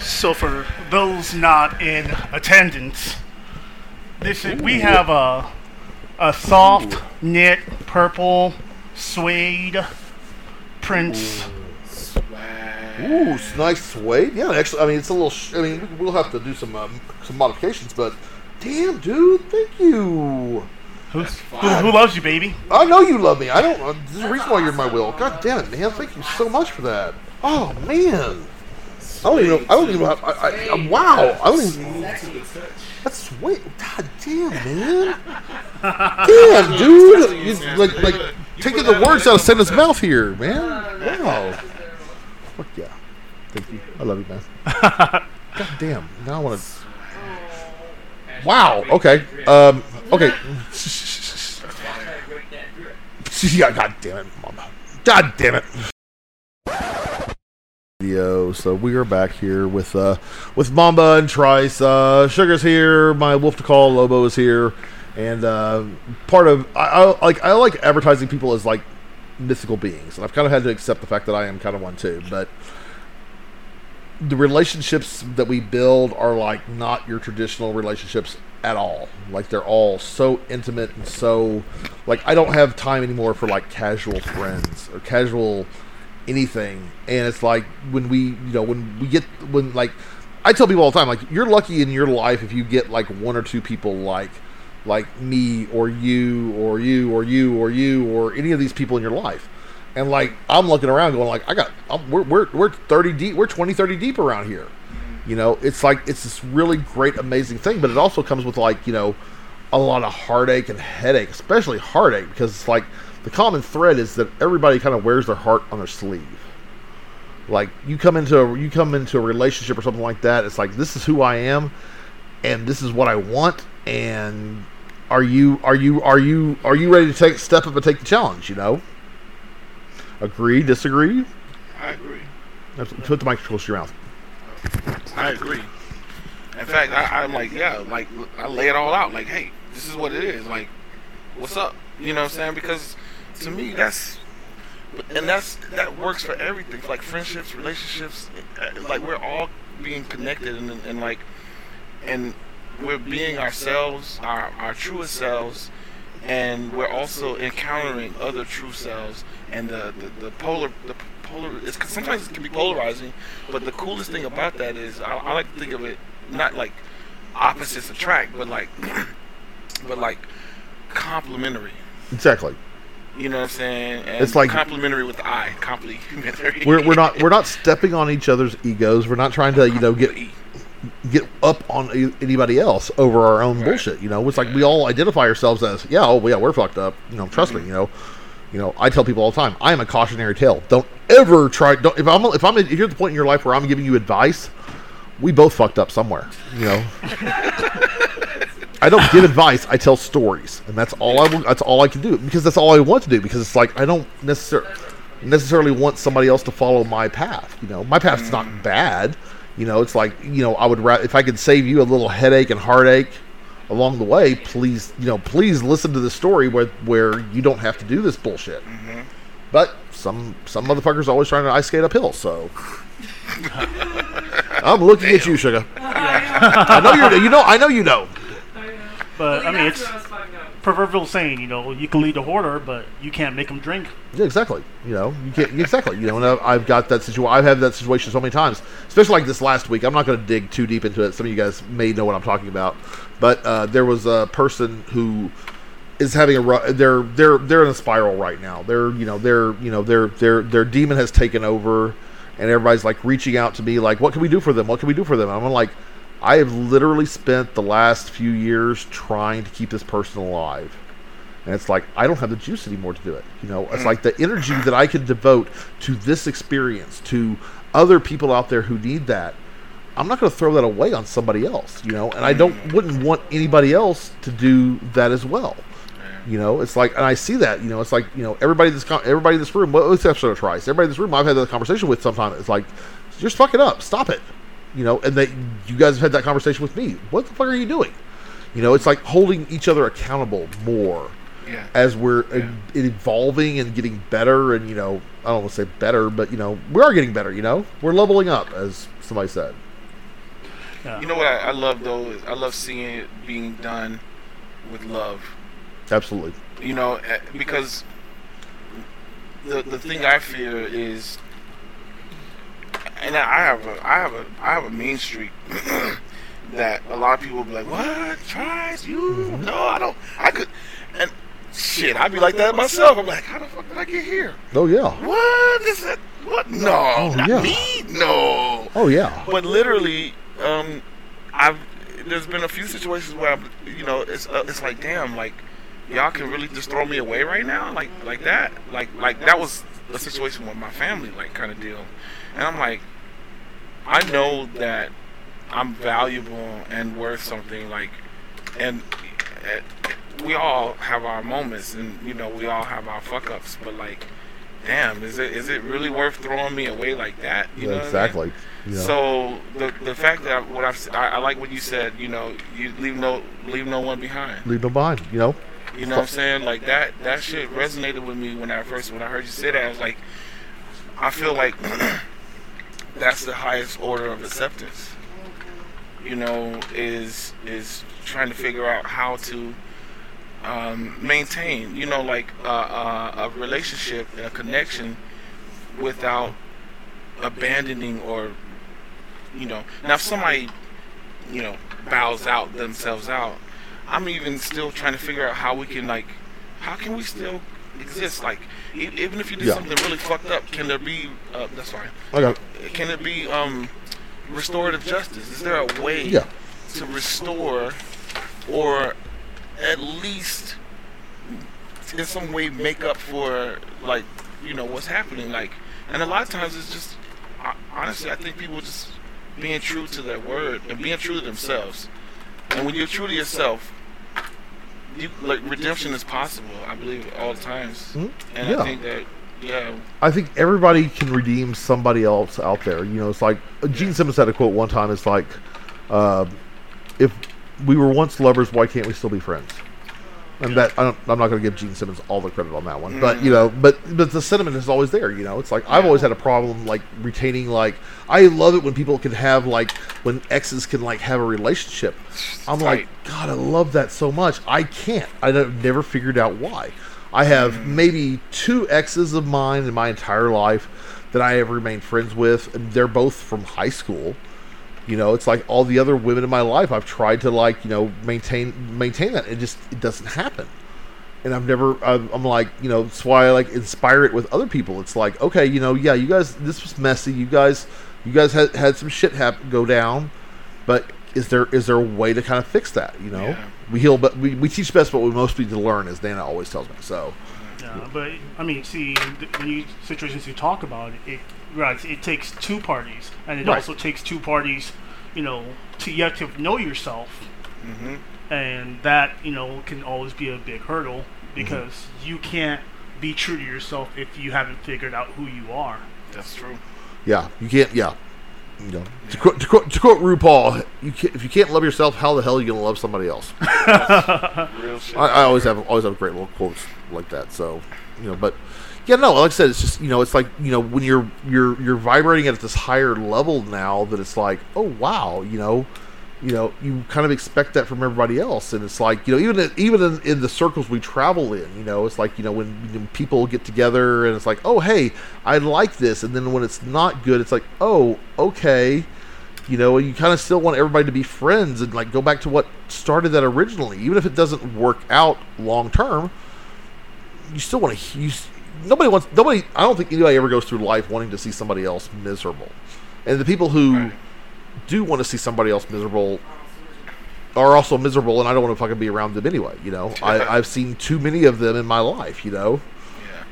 So for those not in attendance, this is, we have a a soft knit purple suede Prince. Ooh, it's nice suede. Yeah, actually, I mean, it's a little. Sh- I mean, we'll have to do some um, some modifications, but damn, dude, thank you. Who, who loves you, baby? I know you love me. I don't. Uh, there's a reason why you're in my will. God damn it, man! Thank you so much for that. Oh man, I don't even know. I don't even know. I, I, I, wow, I don't even. That's sweet. God damn, man. Damn, dude. You, like, like taking the words out of Santa's mouth here, man. Wow. Fuck yeah. Thank you. I love you, man. God damn. Now I want to. Wow. Okay. Um. Okay. yeah. God damn it, Mamba. God damn it. So we are back here with uh with Mamba and Trice. Uh, Sugar's here. My Wolf to Call Lobo is here, and uh, part of I, I like I like advertising people as like mythical beings, and I've kind of had to accept the fact that I am kind of one too. But the relationships that we build are like not your traditional relationships at all. Like they're all so intimate and so like I don't have time anymore for like casual friends or casual anything. And it's like when we, you know, when we get when like I tell people all the time like you're lucky in your life if you get like one or two people like like me or you or you or you or you or any of these people in your life. And like I'm looking around going like I got I'm, we're we're we're 30 deep, we're 20 30 deep around here. You know, it's like it's this really great amazing thing, but it also comes with like, you know, a lot of heartache and headache, especially heartache because it's like the common thread is that everybody kind of wears their heart on their sleeve. Like you come into a, you come into a relationship or something like that, it's like this is who I am and this is what I want and are you are you are you are you ready to take step up and take the challenge, you know? Agree, disagree? I agree. Put the mic close to your mouth. I agree. In fact, I, I'm like, yeah, like I lay it all out. Like, hey, this is what it is. Like, what's up? You know what I'm saying? Because to me, that's and that's that works for everything. Like friendships, relationships. uh, Like we're all being connected and, and like and we're being ourselves, our our truest selves, and we're also encountering other true selves. And the the, the polar the polar it's sometimes it can be polarizing, but the coolest thing about that is I, I like to think of it not like opposites attract, but like but like complementary. Exactly. You know what I'm saying? And It's like- complimentary with the I. Complimentary. We're, we're not we're not stepping on each other's egos. We're not trying to you know get get up on anybody else over our own bullshit. You know, it's like we all identify ourselves as yeah, oh yeah, we're fucked up. You know, trust me. Mm-hmm. You know, you know, I tell people all the time, I am a cautionary tale. Don't ever try. Don't if I'm if I'm if you're at the point in your life where I'm giving you advice, we both fucked up somewhere. You know. I don't give advice. I tell stories, and that's all I. will- That's all I can do because that's all I want to do. Because it's like I don't necessarily necessarily want somebody else to follow my path. You know, my path's not bad. You know, it's like you know I would rather if I could save you a little headache and heartache along the way. Please, you know, please listen to the story where where you don't have to do this bullshit. Mm-hmm. But some some motherfuckers always trying to ice skate uphill. So I'm looking at you, sugar. I know you. You know. I know you know. But I mean, it's proverbial saying, you know, you can lead a hoarder, but you can't make them drink. Yeah, exactly. You know, you can't exactly. You know, and I've- I've got that situation. I've had that situation so many times, especially like this last week. I'm not going to dig too deep into it. Some of you guys may know what I'm talking about, but uh, there was a person who is having a ru- they're they're they're in a spiral right now. They're you know they're you know their their their demon has taken over, and everybody's like reaching out to me like, what can we do for them? What can we do for them? And I'm like, I have literally spent the last few years trying to keep this person alive. And it's like I don't have the juice anymore to do it. You know, it's mm. like the energy that I could devote to this experience, to other people out there who need that. I'm not going to throw that away on somebody else. You know, and I don't mm. wouldn't want anybody else to do that as well. You know, it's like, and I see that. You know, it's like you know everybody in this everybody in this room. The episode of Trice? Everybody in this room, I've had that conversation with. Sometimes it's like, you're just fucking up. Stop it. You know, and that you guys have had that conversation with me. What the fuck are you doing? You know, it's like holding each other accountable more Yeah. as we're uh, evolving and getting better. And you know, I don't want to say better, but you know, we are getting better. You know, we're leveling up, as somebody said. You know what I, I love though is I love seeing it being done with love. Absolutely. You know, eh, because the the thing I fear is, and I have a I have a I have a mean streak that a lot of people will be like, "What? Trice you? No, I don't. I could." And shit, I'd be like that myself. I'm like, "How the fuck did I get here? Oh yeah. What is it? What? No, not yeah. me. No." Oh yeah. But literally, um, I've there's been a few situations where I'm, you know, it's uh, it's like, damn, like y'all can really just throw me away right now, like like that, like like that was a situation with my family, like kind of deal, and I'm like, I know that I'm valuable and worth something, like, and uh, we all have our moments, and you know, we all have our fuck ups, but like. Damn, is it is it really worth throwing me away like that? You know what I mean? exactly. Yeah. So the the fact that what I've I, I like what you said. You know, you leave no leave no one behind. Leave no behind. You know. You know what I'm saying? Like that that shit resonated with me when I first when I heard you say that. I was like, I feel like that's the highest order of acceptance. You know, is is trying to figure out how to um, maintain. You know, like uh, uh, a relationship, and a connection, without abandoning or you know. Now, if somebody you know bows out themselves out, I'm even still trying to figure out how we can like, how can we still exist? Like, even if you do Yeah. something really fucked up, can there be? Uh, that's fine. Can it be um, restorative justice? Is there a way Yeah. to restore, or at least in some way make up for like you know what's happening? Like, and a lot of times it's just honestly, I think people just being true to their word and being true to themselves. And when you're true to yourself, you like redemption is possible. I believe all the times, Mhm. and Yeah. I think that yeah, I think everybody can redeem somebody else out there. You know, it's like Gene Simmons had a quote one time. It's like, uh, if we were once lovers, why can't we still be friends? And that I don't, I'm not going to give Gene Simmons all the credit on that one, but you know, but but the sentiment is always there. You know, it's like I've always had a problem like retaining. Like I love it when people can have like when exes can like have a relationship. I'm like, God, I love that so much. I can't. I don't, never figured out why. I have mm. maybe two exes of mine in my entire life that I have remained friends with, and they're both from high school. You know, it's like all the other women in my life. I've tried to like you know maintain maintain that. It just it doesn't happen. And I've never. I'm I'm like you know that's why I like inspire it with other people. It's like okay, you know, yeah, you guys, this was messy. You guys, you guys had had some shit happen go down, but is there is there a way to kind of fix that? You know, Yeah. we heal, but we, we teach best, but we most need to learn, as Dana always tells me. So Yeah, but I mean, see, the, you situations you talk about, it right, it takes two parties, and it Right. also takes two parties, you know, to you have to know yourself, mm-hmm. and that you know can always be a big hurdle mm-hmm. because you can't be true to yourself if you haven't figured out who you are. that's true. yeah, you can't. Yeah, you know, to, quote, to, quote, to quote RuPaul, you can't, if you can't love yourself, how the hell are you gonna love somebody else? Real shit. I, I always have always have great little quotes like that. So you know, but yeah, no, like I said, it's just you know, it's like you know when you're you're you're vibrating at this higher level now that it's like, oh wow, you know, you know, you kind of expect that from everybody else, and it's like you know, even in, even in, in the circles we travel in, you know, it's like you know when, when people get together and it's like, oh hey, I like this, and then when it's not good, it's like, oh okay, you know, you kind of still want everybody to be friends and like go back to what started that originally, even if it doesn't work out long term. You still want to. Nobody wants nobody. I don't think anybody ever goes through life wanting to see somebody else miserable, and the people who do want to see somebody else miserable are also miserable, and I don't want to fucking be around them anyway. You know, I, I've seen too many of them in my life. You know,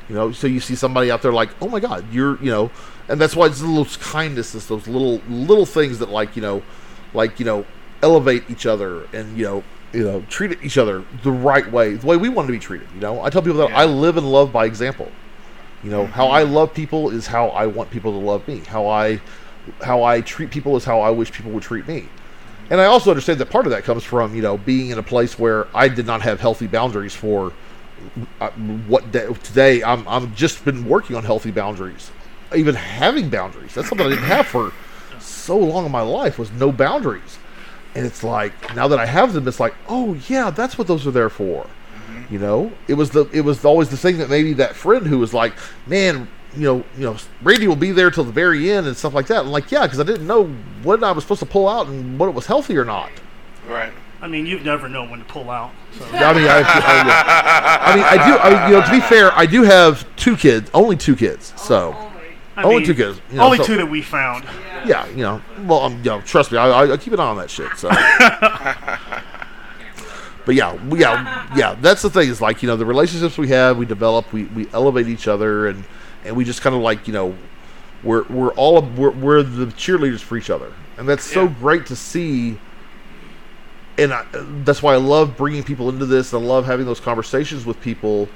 you know, so you see somebody out there like, oh my god, you're, you know, and that's why it's little kindnesses, those little little things that like, you know, like you know, elevate each other and you know, you know, treat each other the right way, the way we want to be treated. You know, I tell people that I live and love by example. You know, how I love people is how I want people to love me. How I how I treat people is how I wish people would treat me. And I also understand that part of that comes from, you know, being in a place where I did not have healthy boundaries for uh, what day, today I'm I'm just been working on healthy boundaries. Even having boundaries. That's something I didn't have for so long in my life was no boundaries. And it's like now that I have them it's like, "Oh yeah, that's what those are there for." Mm-hmm. You know, it was the it was always the thing that maybe that friend who was like, "Man, you know, you know, Randy will be there till the very end and stuff like that." And like, yeah, because I didn't know when I was supposed to pull out and what it was healthy or not. Right. I mean, you've never known when to pull out. So. I mean, I, I, yeah. I mean, I do. I you know, to be fair, I do have two kids, only two kids, so oh, I only mean, two kids. you know, only so- two that we found. Yeah, you know, well, um, you know, trust me, I, I, I keep an eye on that shit. So, but yeah, yeah, yeah. That's the thing is like you know the relationships we have, we develop, we, we elevate each other, and and we just kind of like you know we're we're all we're, we're the cheerleaders for each other, and that's so great to see. And I, that's why I love bringing people into this. I love having those conversations with people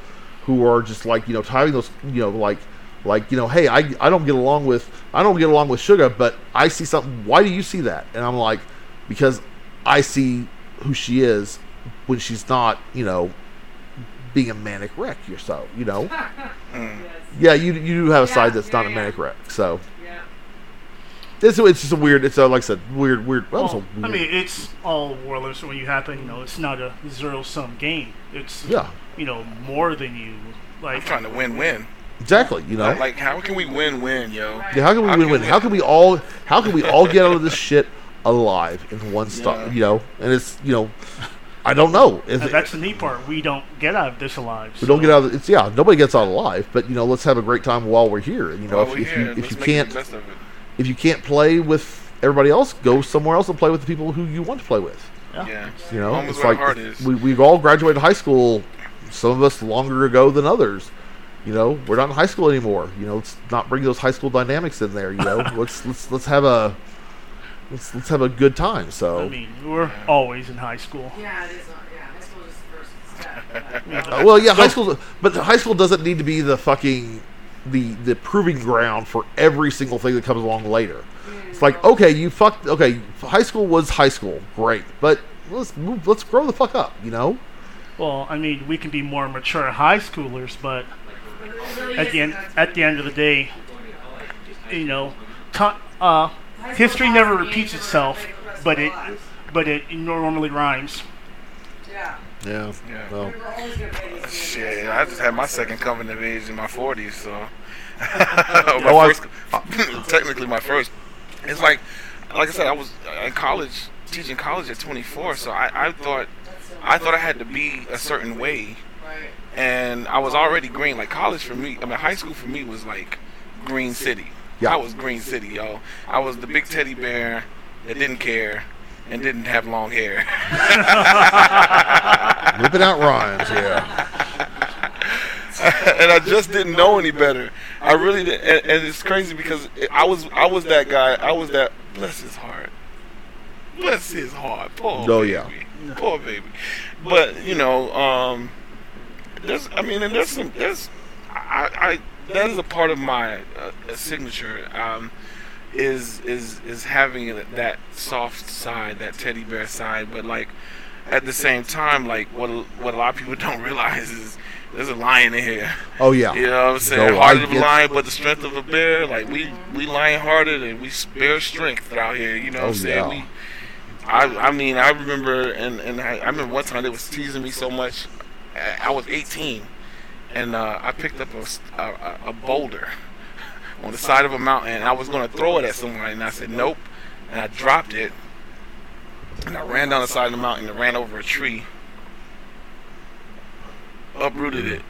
who are just like you know having those you know like like you know hey I, I don't get along with I don't get along with Sugar but I see something why do you see that and I'm like because I see who she is when she's not you know being a manic wreck yourself you know yeah you you do have a side that's not a manic wreck so it's, it's just a weird it's a, like I said weird weird well, it's a Well, I mean, it's all warlords when you happen. You know, it's not a zero sum game. It's Yeah. you know more than you like. I'm trying to win-win. Exactly you know Like, how can we win-win, yo? Yeah, how can we win? win? How can we all? How can we all get out of this shit alive in one stop? Yeah. You know, and it's you know, I don't know. If And that's the neat part. We don't get out of this alive. we don't get out of it's yeah, nobody gets out alive. But you know, let's have a great time while we're here. And you know, if, if you if let's you can't the best of it. if you can't play with everybody else, go somewhere else and play with the people who you want to play with. Yeah. You know, Home it's like the heart is. we we've all graduated high school. Some of us longer ago than others. You know, we're not in high school anymore. You know, let's not bring those high school dynamics in there. You know, let's let's let's have a let's let's have a good time. So. I mean, we're always in high school. Yeah, it is. not- Yeah, high school is the first step. Uh, well, yeah, high school, but high school doesn't need to be the fucking the the proving ground for every single thing that comes along later. It's like, okay, you fucked. Okay, high school was high school, great, but let's move, let's grow the fuck up, you know? Well, I mean, we can be more mature high schoolers, but at the end at the end of the day, you know, ti uh, history never repeats itself, but it but it normally rhymes. Yeah. Yeah. Yeah. Well, We're always gonna pay these Shit, I just had my second coming of age in my 40s, so. Oh, my I- first, technically my first. It's like, like I said, I was in college, teaching college at 24, so I, I thought, I thought I had to be a certain way, Right. And I was already green. Like college for me, I mean high school for me was like Green City. Yeah. I was Green City, yo. I was the big teddy bear that didn't care and didn't have long hair. whipping out rhymes, yeah. and I just didn't know any better. I really did, and, and it's crazy because I was I was that guy. I was that. Bless his heart. Bless his heart. Poor Oh, baby. yeah. Poor baby. But you know, um, there's. I mean, and there's some. There's. I. I that is a part of my uh, signature. Um, is is is having that soft side, that teddy bear side, but like at the same time, like what a- what a lot of people don't realize is there's a lion in here. Oh yeah. You know what I'm saying? Heart of a lion, but the strength of a bear. Like we we lion hearted and we bear strength out here. You know what Oh, I'm saying? yeah. I, I mean, I remember, and, and I, I remember one time they was teasing me so much. I, I was 18, and uh, I picked up a boulder on the side of a mountain, and I was going to throw it at somebody, and I said nope, and I dropped it, and I ran down the side of the mountain and ran over a tree, uprooted it.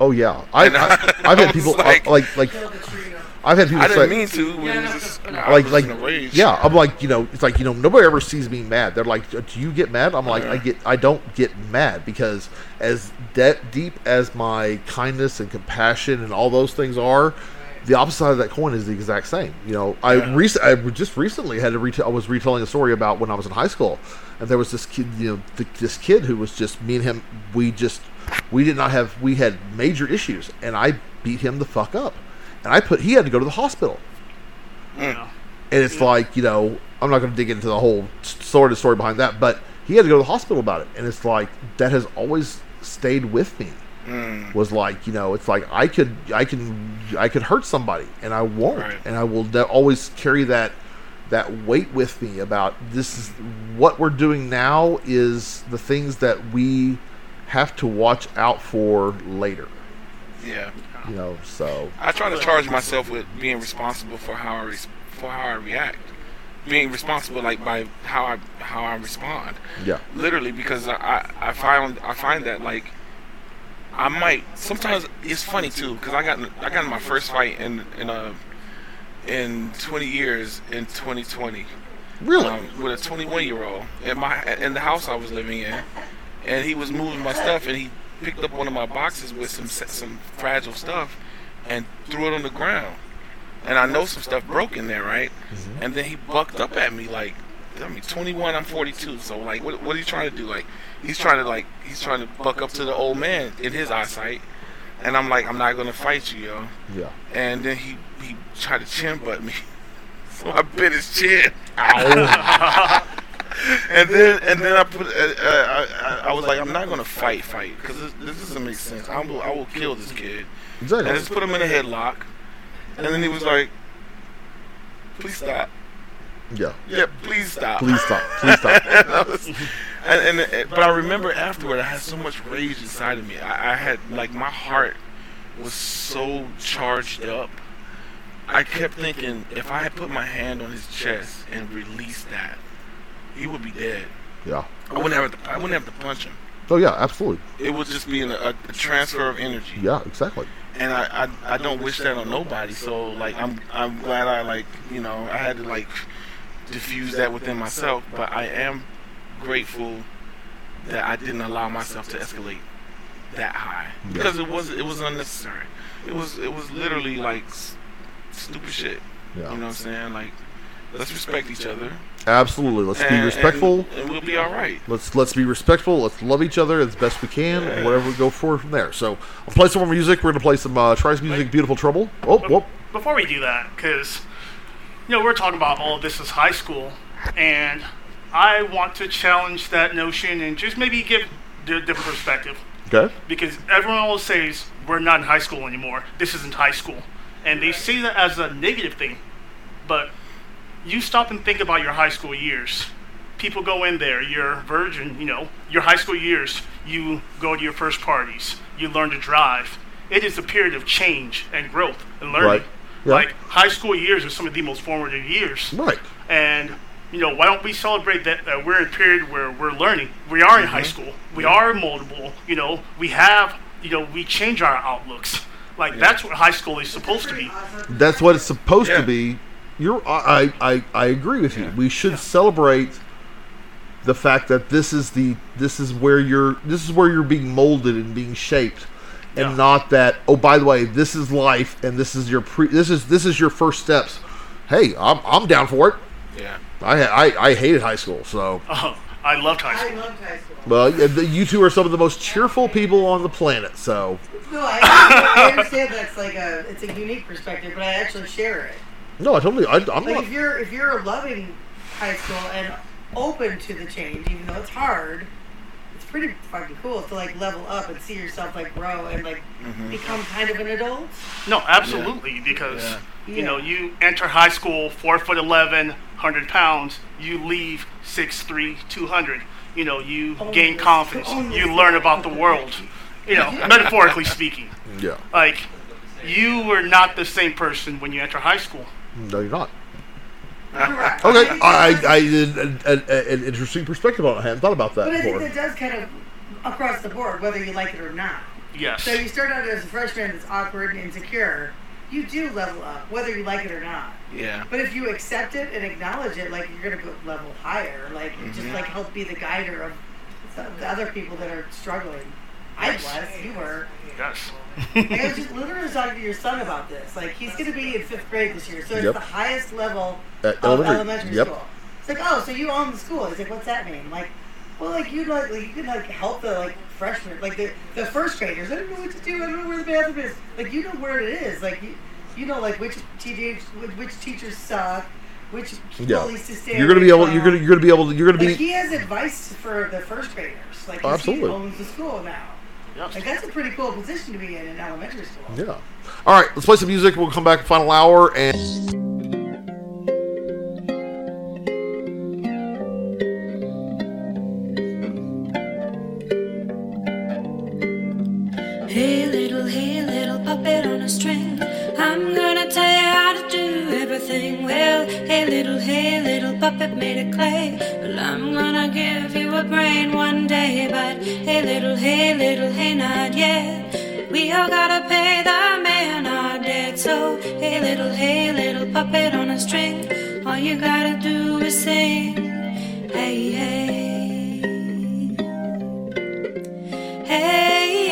Oh yeah, I, And I I I've had people like- like like Kill the tree. I've had people I didn't say mean to. But it was just, I like like rage. yeah I'm like you know it's like you know nobody ever sees me mad they're like do you get mad I'm like I uh-huh. get I don't get mad because as de- deep as my kindness and compassion and all those things are the opposite side of that coin is the exact same you know I Yeah. rec- I just recently had to reta- I was retelling a story about when I was in high school and there was this kid you know th- this kid who was just me and him we just we did not have we had major issues and I beat him the fuck up and I put he had to go to the hospital Yeah. and it's like, you know, I'm not going to dig into the whole sort of story behind that, but he had to go to the hospital about it. And it's like, that has always stayed with me. Mm. Was like, you know, it's like I could, I can, I could hurt somebody and I won't. Right. And I will de- always carry that, that weight with me about this is what we're doing now is the things that we have to watch out for later. Yeah. You know, so I try to charge myself with being responsible for how I res- for how I react, being responsible like by how I how I respond. yeah. Literally, because I I, find I find that like I might sometimes it's funny too because I got I got in my first fight in in a in 20 years in 2020 Really? um, with a 21 year old in my in the house I was living in, and he was moving my stuff, and he picked up one of my boxes with some some fragile stuff, and threw it on the ground, and I know some stuff broke in there, right? Mm-hmm. And then he bucked up at me like, I mean, 21, I'm 42, so like, what what are you trying to do? Like, he's trying to like he's trying to buck up to the old man in his eyesight, and I'm like, I'm not gonna fight you, yo. yeah. And then he he tried to chin butt me. So I bit his chin. and then and then I put uh, uh, I, I, I was like I'm not gonna fight fight because this, this doesn't make sense. I will I will kill this kid. And Exactly. just put him in a headlock. And then he was like, please stop. Yeah. Yeah, please stop. Please stop. Please stop. and, I was, and, and but I remember afterward, I had so much rage inside of me. I, I had like my heart was so charged up. I kept thinking if I had put my hand on his chest and released that, he would be dead. Yeah. I wouldn't have to. I wouldn't have to punch him. Oh yeah, absolutely. It would just be a, a transfer of energy. Yeah, exactly. and I, I I don't wish that on nobody. So like I'm I'm glad I like you know I had to like diffuse that within myself. But I am grateful that I didn't allow myself to escalate that high because it was it was unnecessary. It was it was literally like stupid shit. Yeah. You know what I'm saying? Like let's respect each other. Absolutely. Let's be respectful. and, and we'll be all right. Let's let's be respectful. Let's love each other as best we can, and whatever we go for from there. So I'll play some more music. We're gonna play some uh, Trice music, "Beautiful Trouble." Oh, whoop. Before we do that, because you know we're talking about all this is high school, and I want to challenge that notion and just maybe give a different perspective. Okay. because everyone always says we're not in high school anymore. This isn't high school, and they see that as a negative thing. But you stop and think about your high school years. People go in there. You're virgin, you know. Your high school years. You go to your first parties. You learn to drive. It is a period of change and growth and learning. Right. Yeah. Like high school years are some of the most formative years. Right. And you know, why don't we celebrate that uh, we're in a period where we're learning? We are in high school. We are moldable. You know, we have. You know, we change our outlooks. Like that's what high school is supposed to be. That's what it's supposed Yeah. to be. You're. I, I I agree with you. We should celebrate the fact that this is the this is where you're this is where you're being molded and being shaped and Yeah. not that oh by the way this is life and this is your pre this is this is your first steps hey i'm, I'm down for it Yeah. I, I i hated high school so Oh, I loved high I school. loved high school. well yeah, the- you two are some of the most cheerful people on the planet so No, I, I understand that's like a it's a unique perspective, but I actually share it. No i totally I, i'm Like not if you're if you're loving high school and open to the change, even though it's hard, it's pretty fucking cool to like level up and see yourself like grow and like mm-hmm. become kind of an adult. No, absolutely, because Yeah. You know, you enter high school four foot 11, 100 pounds. You leave six three, 200. You know, you Own gain this- confidence. own You this. learn about the world. You know, metaphorically speaking. Yeah. Like, you were not the same person when you enter high school. No, you're not. Correct. Okay, I, I did an, an, an interesting perspective on it. I hadn't thought about that But I think before. that does kind of across the board, whether you like it or not. Yes. So you start out as a freshman that's awkward and insecure. You do level up, whether you like it or not. Yeah. But if you accept it and acknowledge it, like you're gonna go level higher. Like it just mm-hmm. like help be the guider of the other people that are struggling. I was, you were. Yes. Like, I was just literally talking to your son about this. Like he's gonna be in fifth grade this year, so it's Yep. the highest level At of elementary, elementary, yep. school. It's like, oh, so you own the school? He's like, what's that mean? Like, well, like you like, like you can like help the like freshmen, like the the first graders. I don't know what to do. I don't know where the bathroom is. Like you know where it is. Like you, you know like which teachers which, which teachers suck, which Yeah, to stay you're gonna be able. You're gonna. You're gonna be able. to You're gonna Like be. he has advice for the first graders. Like Oh, he absolutely. owns the school now. Like that's a pretty cool position to be in in elementary school. Yeah. All right. Let's play some music. We'll come back in the final hour and. Hey little, hey little puppet on a string. I'm gonna tell you how to do everything well. Hey little, hey little puppet made of clay. Well, I'm gonna give you a brain one day. But hey little, hey little, hey not yet. We all gotta pay the man our debt. So hey little, hey little puppet on a string. All you gotta do is sing. Hey, hey. Hey,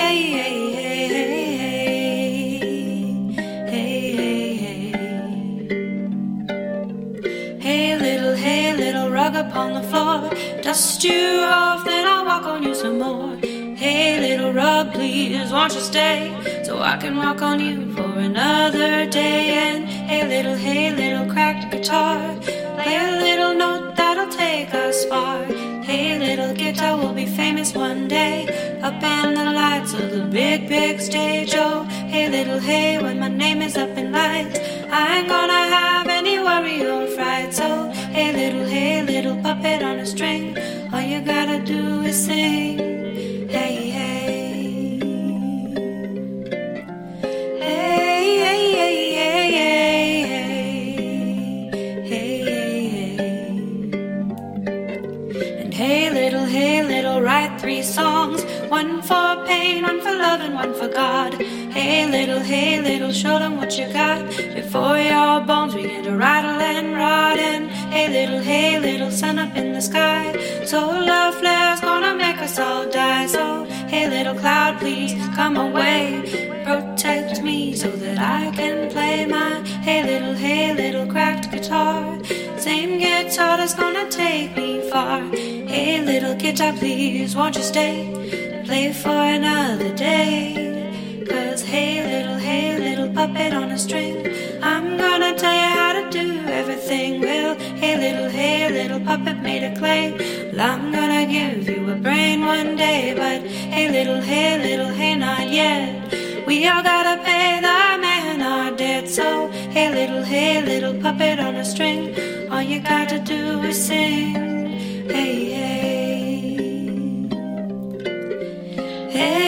little, rug upon the floor. Dust you off, then I'll walk on you some more. Hey, little rug, please, won't you stay so I can walk on you for another day? And hey, little, hey, little cracked guitar, play a little note that'll take us far. Hey, little guitar, we'll be famous one day up in the lights of the big, big stage. Oh, hey, little, hey, when my name is up in lights, I ain't gonna have any worry or fright. So, hey, little, hey, little puppet on a string, all you gotta do is sing. Three songs. One for pain, one for love, and one for God. Hey, little, hey, little, show them what you got. Before your bones begin to rattle and rot. And hey, little, hey, little, sun up in the sky. Solar flares gonna make us all die. So, hey, little cloud, please come away. Protect me so that I can play my hey, little, hey, little cracked guitar. Same guitar that's gonna take me far. Hey, little guitar, please, won't you stay and play for another day? Cause hey, little, hey, little puppet on a string, I'm gonna tell you how to do everything well. Hey, little, hey, little puppet made of clay. Well, I'm gonna give you a brain one day, but hey, little, hey, little, hey, not yet. We all gotta pay the man our debt. So, hey, little, hey, little puppet on a string, all you gotta do is sing. Hey, hey. Hey,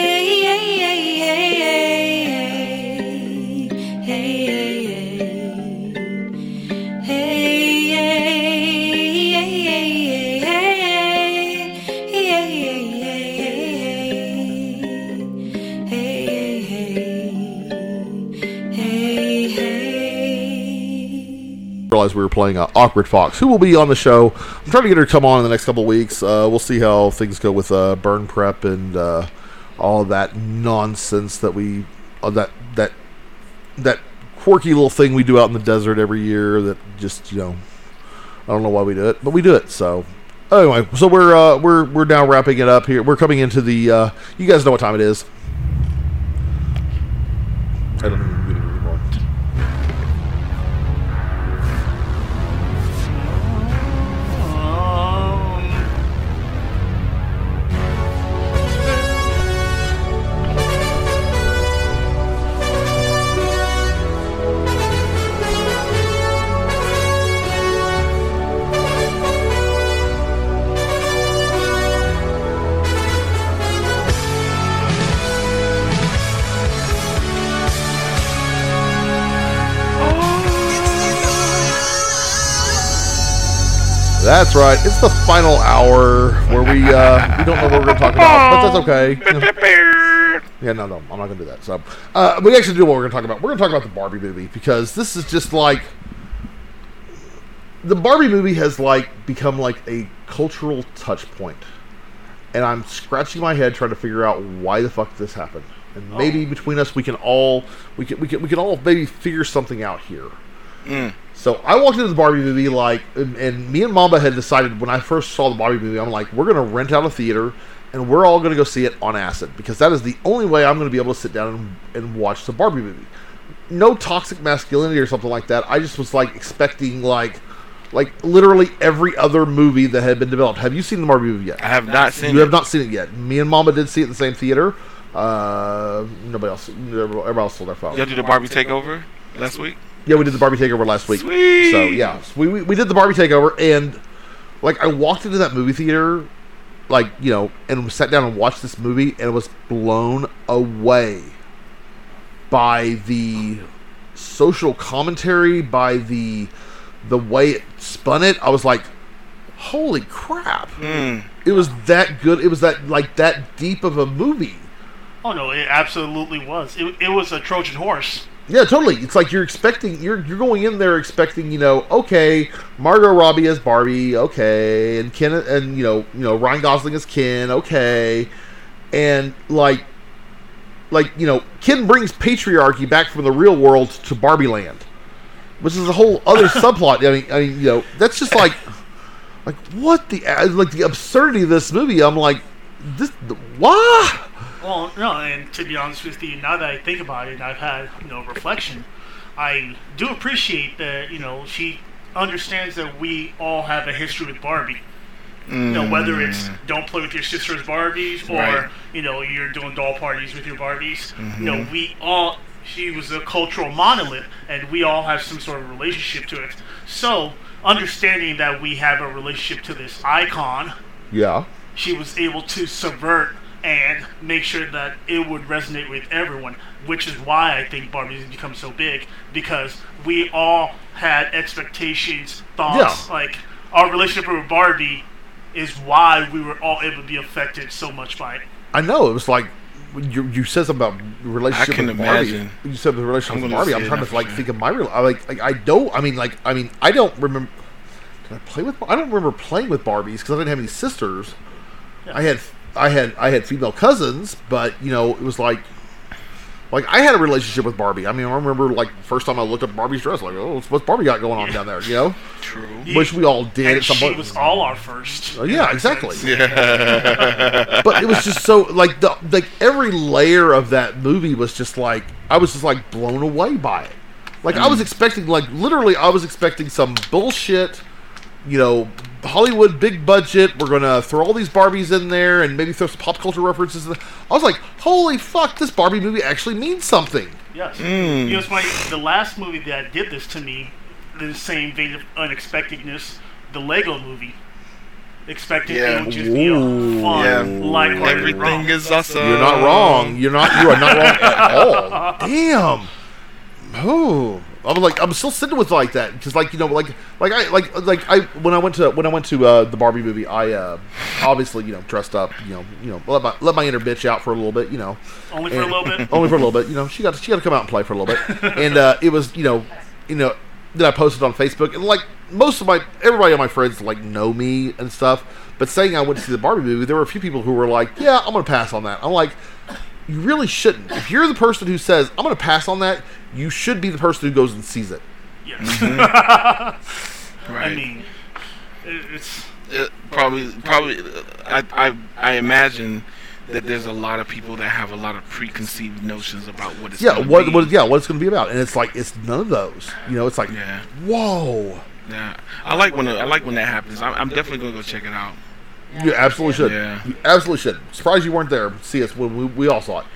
realized we were playing uh, Awkward Fox, who will be on the show. I'm trying to get her to come on in the next couple weeks. Uh, we'll see how things go with uh, burn prep and uh, all that nonsense that we uh, that that that quirky little thing we do out in the desert every year. That just you know, I don't know why we do it, but we do it. So anyway, so we're uh, we're we're now wrapping it up here. We're coming into the. You guys know what time it is. That's right. It's the final hour where we uh, we don't know what we're going to talk about, but that's okay. Yeah, no, no, I'm not going to do that. So, uh, we actually do what we're going to talk about. We're going to talk about the Barbie movie because this is just like the Barbie movie has like become like a cultural touch point, and I'm scratching my head trying to figure out why the fuck this happened. And maybe between us, we can all we can we can we can all maybe figure something out here. So I walked into the Barbie movie like, and, and me and Mamba had decided when I first saw the Barbie movie, I'm like, we're gonna rent out a theater, and we're all gonna go see it on acid because that is the only way I'm gonna be able to sit down and, and watch the Barbie movie. No toxic masculinity or something like that. I just was like expecting like, like literally every other movie that had been developed. Have you seen the Barbie movie yet? I have not seen You it. have not seen it yet. Me and Mamba did see it in the same theater. Uh, nobody else. Everybody else sold their phone. Y'all did the Barbie takeover last week. Yeah, we did the Barbie takeover last week. Sweet. So yeah, so we, we we did the Barbie takeover, and like I walked into that movie theater, like you know, and sat down and watched this movie, and was blown away by the social commentary, by the the way it spun it. I was like, holy crap! Mm. It was that good. It was that like that deep of a movie. Oh no, it absolutely was. It, it was a Trojan horse. Yeah, totally. It's like you're expecting you're you're going in there expecting you know okay Margot Robbie as Barbie okay and Ken and you know you know Ryan Gosling as Ken okay and like like you know Ken brings patriarchy back from the real world to Barbie Land, which is a whole other subplot. I mean I mean you know that's just like like what the like the absurdity of this movie. I'm like this why. Well, no, and to be honest with you, now that I think about it, and I've had you know reflection. I do appreciate that you know she understands that we all have a history with Barbie. You know, whether it's mm. don't play with your sister's Barbies or Right. you know you're doing doll parties with your Barbies. You know, mm-hmm. we all she was a cultural monolith, and we all have some sort of relationship to it. So, understanding that we have a relationship to this icon, Yeah. she was able to subvert and make sure that it would resonate with everyone, which is why I think Barbie has become so big because we all had expectations, thoughts. Yeah. Like our relationship with Barbie is why we were all able to be affected so much by it. I know it was like you, you said something about relationship I can with Barbie. imagine. You said the relationship with Barbie. I'm trying to like sure. think of my real. I like like I don't. I mean like I mean I don't remember. Did I play with? I don't remember playing with Barbies because I didn't have any sisters. I had I had I had female cousins, but you know it was like. Like I had a relationship with Barbie. I mean, I remember like the first time I looked at Barbie's dress, like, oh, what's Barbie got going on down there? You know, True. which we all did And at some she point. was all our first. Oh, yeah, exactly. sense. but it was just so like the like every layer of that movie was just like I was just like blown away by it. Like I was mm. expecting like literally I was expecting some bullshit, you know, Hollywood big budget. We're gonna throw all these Barbies in there and maybe throw some pop culture references. In I was like, holy fuck, this Barbie movie actually means something. Yes. Mm. You know, it's funny. The last movie that did this to me, the same vein of unexpectedness, the Lego movie. Expected Yeah. it would just be a fun, Yeah. lighthearted Everything romp. is awesome. You're not wrong. You're not. You are not wrong at all. Damn. Oh, I was like, I'm still sitting with like that because, like, you know, like, like I, like, like I, when I went to when I went to uh, the Barbie movie, I uh, obviously, you know, dressed up, you know, you know, let my let my inner bitch out for a little bit, you know, Only for a little bit. only for a little bit, you know. She got she got to come out and play for a little bit, and uh, it was, you know, you know, then I posted on Facebook, and like most of my everybody on my friends like know me and stuff, but saying I went to see the Barbie movie, there were a few people who were like, yeah, I'm gonna pass on that. I'm like. You really shouldn't. If you're the person who says, I'm going to pass on that, you should be the person who goes and sees it. Yes. Mm-hmm. I mean, it's It probably, probably, I, I, I imagine that there's a lot of people that have a lot of preconceived notions about what it's. Yeah, gonna what, be. what yeah, what it's going to be about. And it's like, it's none of those. You know, it's like, Yeah. whoa. Yeah, I like when I like when that happens. I'm, I'm definitely gonna go check it out. You absolutely should. Yeah. You absolutely should. Surprised you weren't there. See us when we, we all saw it.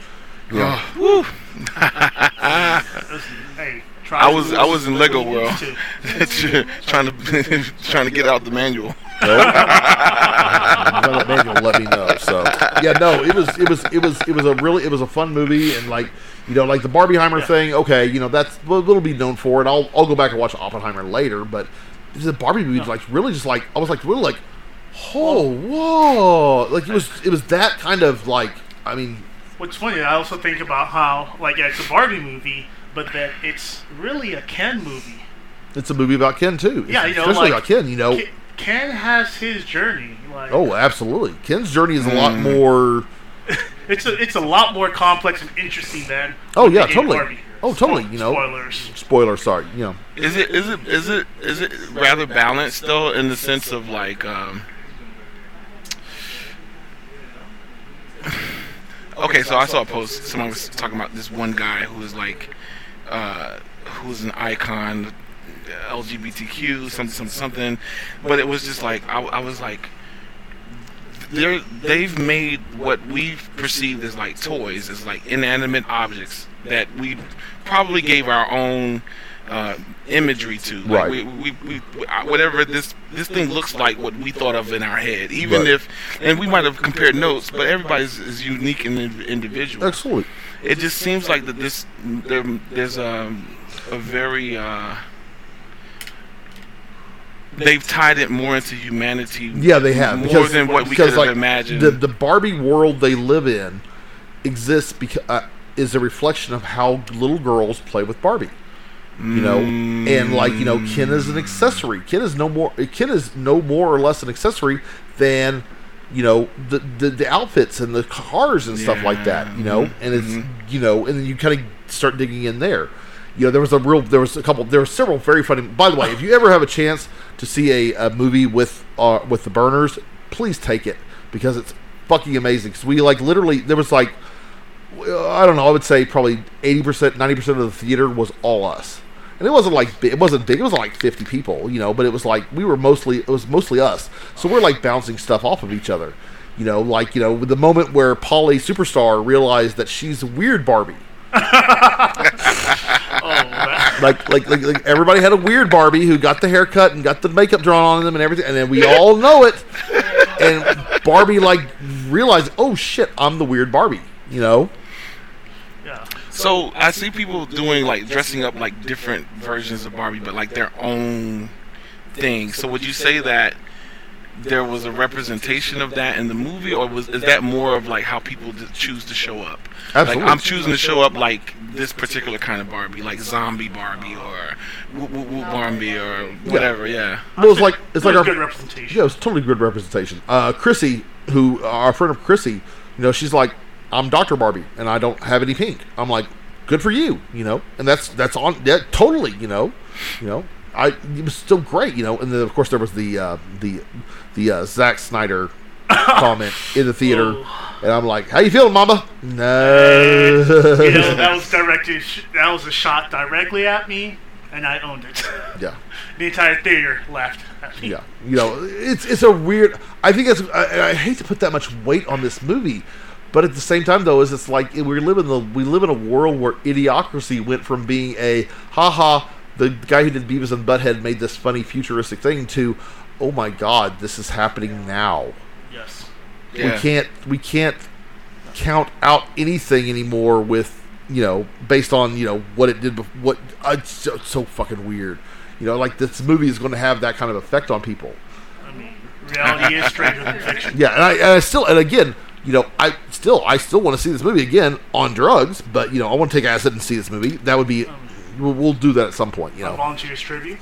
Yeah. Woo. hey. I was I was in Lego World need to. trying to trying to get out the manual. Well, that let me know. So yeah, no, it was it was it was it was a really it was a fun movie and like you know like the Barbieheimer thing. Okay, you know that's what it'll be known for, and I'll I'll go back and watch Oppenheimer later. But the Barbie movie like really just like I was like really like, oh whoa, like it was it was that kind of like I mean What's funny, I also think about how, like, yeah, it's a Barbie movie, but that it's really a Ken movie. it's a movie about Ken too. Yeah, you know, especially like, about Ken. You know, Ken, Ken has his journey. Like, oh absolutely, Ken's journey is a lot Mm. more. it's a it's a lot more complex and interesting than. Oh yeah, totally. Barbie. Oh totally. You know, Spoilers. Spoiler. Sorry. You know. Is it is it is it is it rather balanced though in the sense of like um Okay, so I saw a post someone was talking about this one guy who was like uh who's an icon LGBTQ something something something. But it was just like I, I was like they're they've made what we perceived as like toys as like inanimate objects that we probably gave our own uh, imagery to. Like Right. We, we, we, whatever this this thing looks like, what we thought of in our head. Even Right. if, and we might have compared notes, but everybody's is unique and individual. Absolutely. It just seems like that this there, there's a a very uh, they've tied it more into humanity. Yeah, they have more because, than what we could have like, imagined. The the Barbie world they live in exists because uh, is a reflection of how little girls play with Barbie. You know, and like you know, Ken is an accessory. Ken is no more. Ken is no more or less an accessory than you know the the, the outfits and the cars and stuff like that. You know, and it's you know, and then you kind of start digging in there. You know, there was a real, there was a couple, there were several very funny. By the way, if you ever have a chance to see a, a movie with uh, with the burners, please take it because it's fucking amazing. Because we like literally, there was like, I don't know, I would say probably eighty percent, ninety percent of the theater was all us, and it wasn't like it wasn't big. It wasn't like fifty people, you know, but it was like we were mostly it was mostly us. So we're like bouncing stuff off of each other. You know, like you know, the moment where Polly Superstar realized that she's a weird Barbie. Oh, like, like, like, like, everybody had a weird Barbie who got the haircut and got the makeup drawn on them and everything, and then we all know it. And Barbie like realized, oh shit, I'm the weird Barbie. You know? So I see people doing like dressing up like different versions of Barbie, but like their own thing. So would you say that there was a representation of that in the movie, or was is that more of like how people choose to show up? Absolutely. Like I'm choosing to show up like this particular kind of Barbie, like zombie Barbie or woo woo woo Barbie or whatever. Yeah. Well, it's like it's like It our good representation. Yeah, it's totally good representation. Uh, Chrissy, who our friend of Chrissy, you know, she's like, I'm Doctor Barbie, and I don't have any pink. I'm like, good for you, you know, and that's that's on yeah, totally, you know, you know. I it was still great, you know, and then of course there was the uh, the the uh, Zack Snyder comment in the theater, and I'm like, "How you feeling, Mamba?" No, you know, that was directed. That was a shot directly at me, and I owned it. yeah. The entire theater laughed at me. Yeah, you know, it's it's a weird. I think it's. I, I hate to put that much weight on this movie, but at the same time, though, is it's like we live in the we live in a world where idiocracy went from being a haha, the guy who did Beavis and Butthead made this funny futuristic thing to, oh my god, this is happening now. Yes. We can't we can't count out anything anymore with you know based on you know what it did. bef- What uh, it's so, so fucking weird. You know, like this movie is going to have that kind of effect on people. I mean, reality is stranger than fiction. Yeah, and I, and I still, and again, you know, I still, I still want to see this movie again on drugs, but you know, I want to take acid and see this movie. That would be, we'll, we'll do that at some point. You know, volunteers tribute.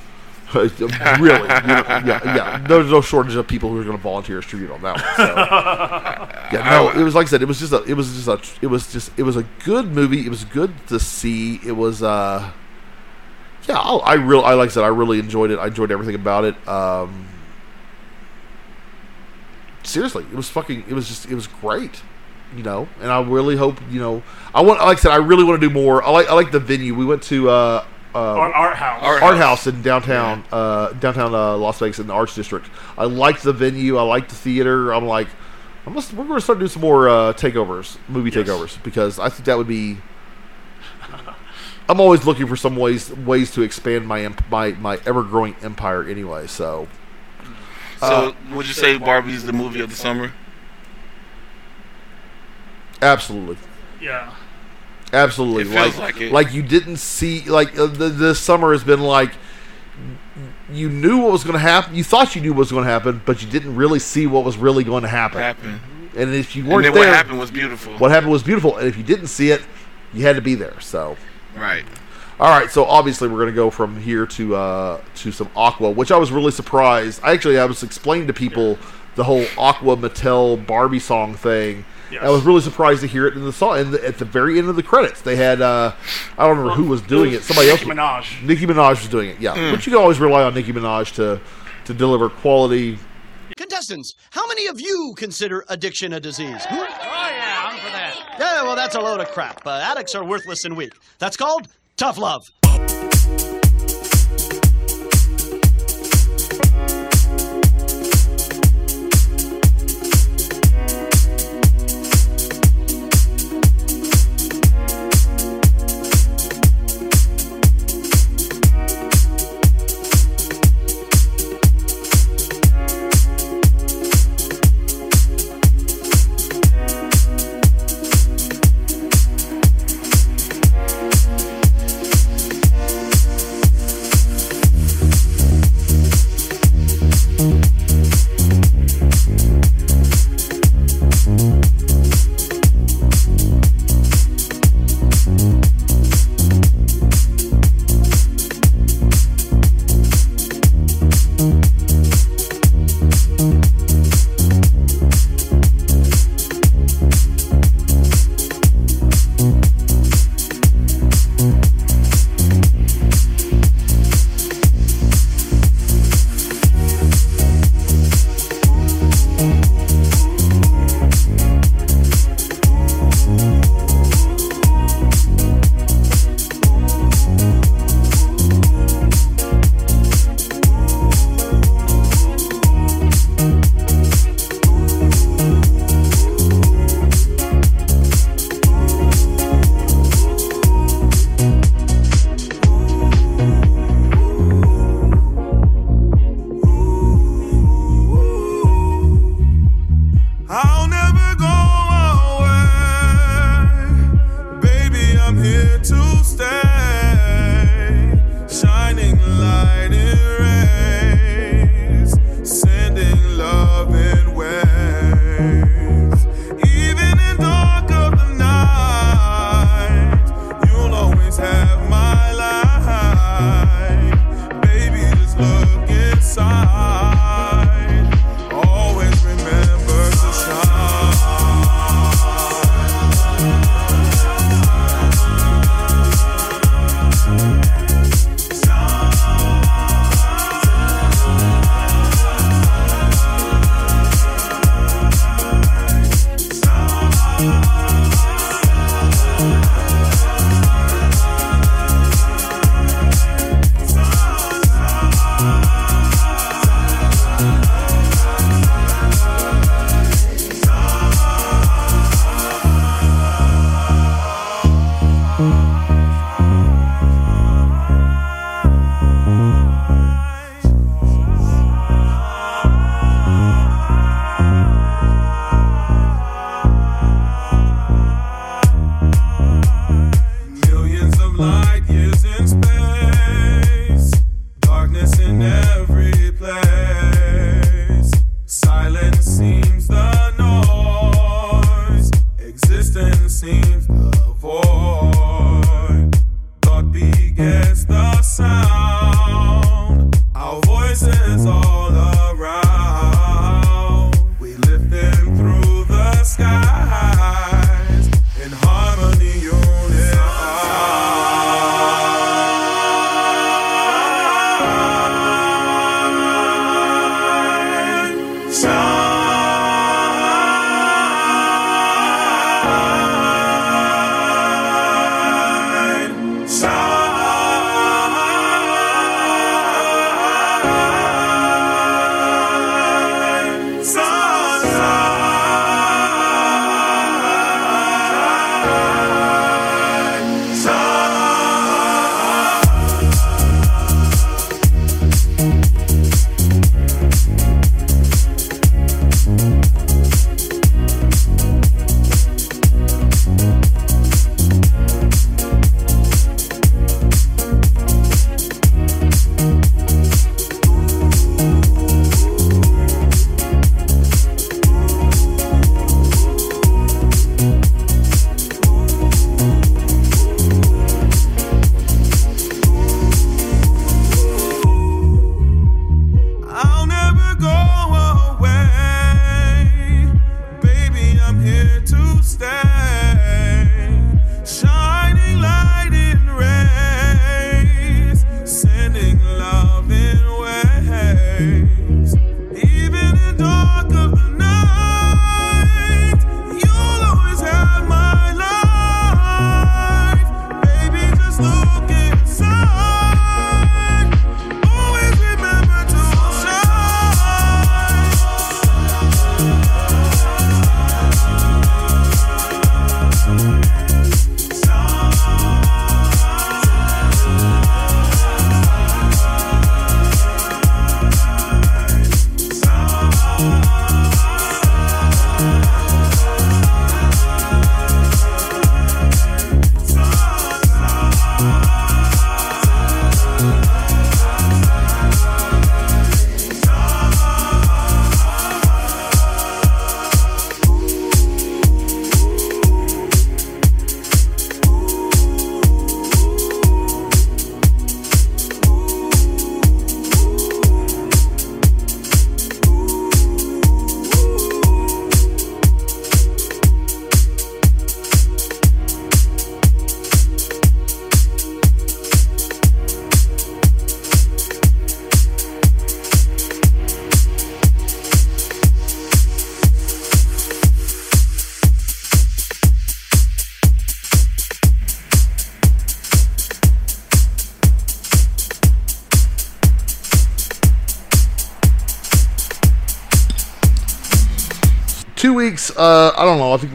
really, you know, yeah, yeah. There's no shortage of people who are going to volunteer as tribute on that one. So. Yeah, no, it was like I said, it was just a, it was just a, it was just, it was a good movie. It was good to see. It was, uh, yeah, I, I real, I like I said, I really enjoyed it. I enjoyed everything about it. Um, seriously, it was fucking, it was just, it was great. You know, and I really hope you know. I want, like I said, I really want to do more. I like, I like the venue. We went to uh, uh, Art, art house. art, house in downtown uh, downtown uh, Las Vegas in the Arts District. I liked the venue. I liked the theater. I'm like, I'm just, we're going to start doing some more uh, takeovers, movie Yes. takeovers, because I think that would be. I'm always looking for some ways ways to expand my emp- my my ever growing empire. Anyway, so So would you say Barbie's the movie of the summer? absolutely. Yeah. Absolutely, It feels like like it. you didn't see like uh, the the summer has been like you knew what was going to happen. You thought you knew what was going to happen, but you didn't really see what was really going to happen. Happen. And if you weren't then there, what happened was beautiful. what happened was beautiful. And if you didn't see it, you had to be there. So. Right. All right, so obviously we're going to go from here to uh, to some Aqua, which I was really surprised. I actually I was explaining to people the whole Aqua Mattel Barbie song thing. Yes. I was really surprised to hear it in the song. And at the very end of the credits, they had uh, I don't remember who was doing it. Somebody else. Nicki Minaj. Nicki Minaj was doing it. Yeah, but you can always rely on Nicki Minaj to to deliver quality. Contestants, how many of you consider addiction a disease? Oh, yeah, I'm for that. Yeah, well, that's a load of crap. Uh, addicts are worthless and weak. That's called tough love.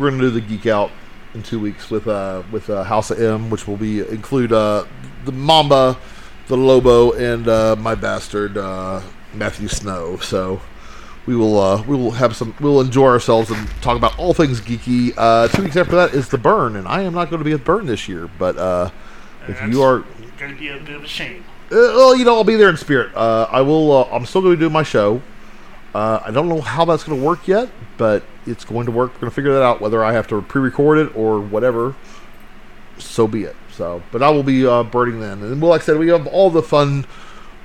We're gonna do the geek out in two weeks with uh, with uh, House of M, which will be include uh, the Mamba, the Lobo, and uh, my bastard uh, Matthew Snow. So we will uh, we will have some. We'll enjoy ourselves and talk about all things geeky. Uh, two weeks after that is the Burn, and I am not going to be at Burn this year. But uh, if you are Gonna be a bit of a shame. uh, well, you know, I'll be there in spirit. Uh, I will. Uh, I'm still going to do my show. Uh, I don't know how that's going to work yet, but it's going to work. We're going to figure that out. Whether I have to pre-record it or whatever, so be it. So, but I will be uh, birding then, and well, like I said, we have all the fun,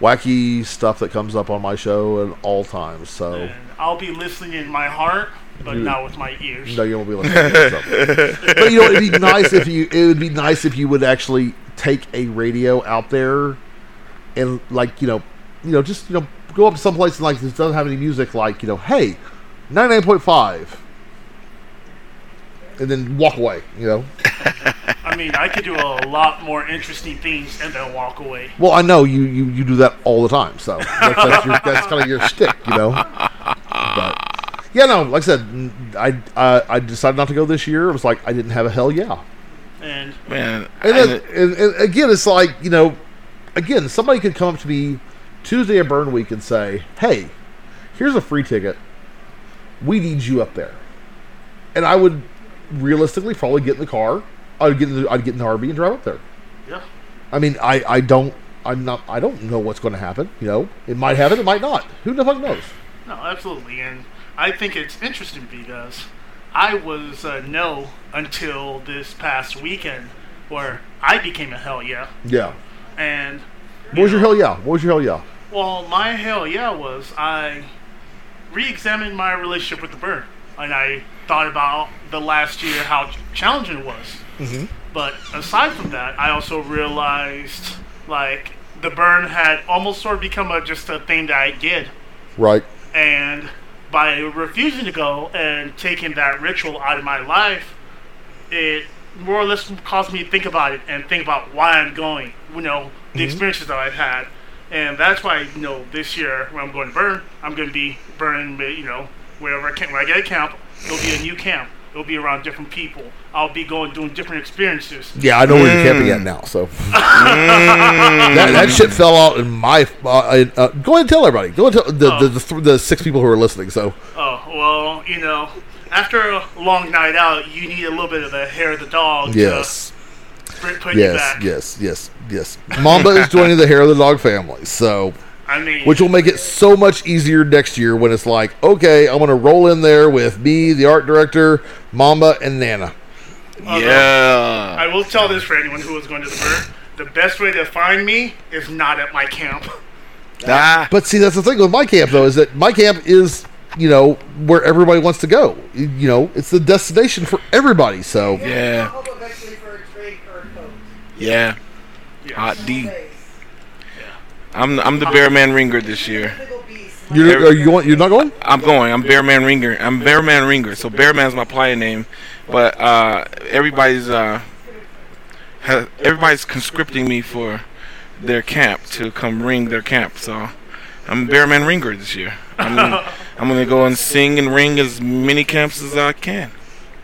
wacky stuff that comes up on my show at all times. So, And I'll be listening in my heart, but You- not with my ears. no, you won't be listening. to but you know, it'd be nice if you. It would be nice if you would actually take a radio out there, and like you know, you know, just you know, go up to some place and like this doesn't have any music. Like you know, hey, ninety nine point five, and then walk away. You know. I mean, I could do a lot more interesting things and then walk away. Well, I know you you, you do that all the time, so that's, that's, your, that's kind of your stick, you know. But yeah, no, like I said, n- I uh, I decided not to go this year. It was like I didn't have a hell yeah. And Man, And, and then, it- and, and again, it's like you know, again, somebody could come up to me Tuesday at Burn Week and say, "Hey, here's a free ticket. We need you up there," and I would realistically probably get in the car. I'd get in the, I'd get in the RV and drive up there. yeah, I mean, I, I don't I'm not I don't know what's going to happen. You know, it might happen, it might not. Who the fuck knows? no, absolutely. And I think it's interesting because I was a no until this past weekend where I became a hell yeah. Yeah. And What was your hell yeah? What was your hell yeah? Well, my hell yeah was I re-examined my relationship with the bird, and I thought about the last year how challenging it was. Mm-hmm. But aside from that, I also realized like the burn had almost sort of become a, just a thing that I did, Right. and by refusing to go and taking that ritual out of my life, it more or less caused me to think about it and think about why I'm going. You know, the Mhm. experiences that I've had, and that's why you know this year when I'm going to burn, I'm going to be burning. You know, wherever I can, when I get a camp, it'll be a new camp. It'll be around different people. I'll be going doing different experiences. Yeah, I know where you're camping at now. So that, that shit fell out in my. Uh, uh, go ahead and tell everybody. Go ahead and tell the, the, the, th- the six people who are listening. So Oh well, you know, after a long night out, you need a little bit of the hair of the dog. yes, To put put you yes, back. yes, yes, yes. Mamba is joining the hair of the dog family. So. I mean, which will make it so much easier next year when it's like, okay, I'm going to roll in there with me, the art director, Mamba, and Nana. yeah. I will tell this for anyone who is going to the bird. The best way to find me is not at my camp. Ah, But see, that's the thing with my camp, though, is that my camp is, you know, where everybody wants to go. You you know, it's the destination for everybody. So yeah, Hope eventually for a drink or a coat. yeah. Hot D. I'm I'm the Bearman Ringer this year. you're, are you going? You're not going? I'm going. I'm Bearman Ringer. I'm Bearman Ringer. So Bearman's my player name, but uh, everybody's uh, ha- everybody's conscripting me for their camp to come ring their camp. So I'm Bearman Ringer this year. I'm gonna, I'm gonna go and sing and ring as many camps as I can.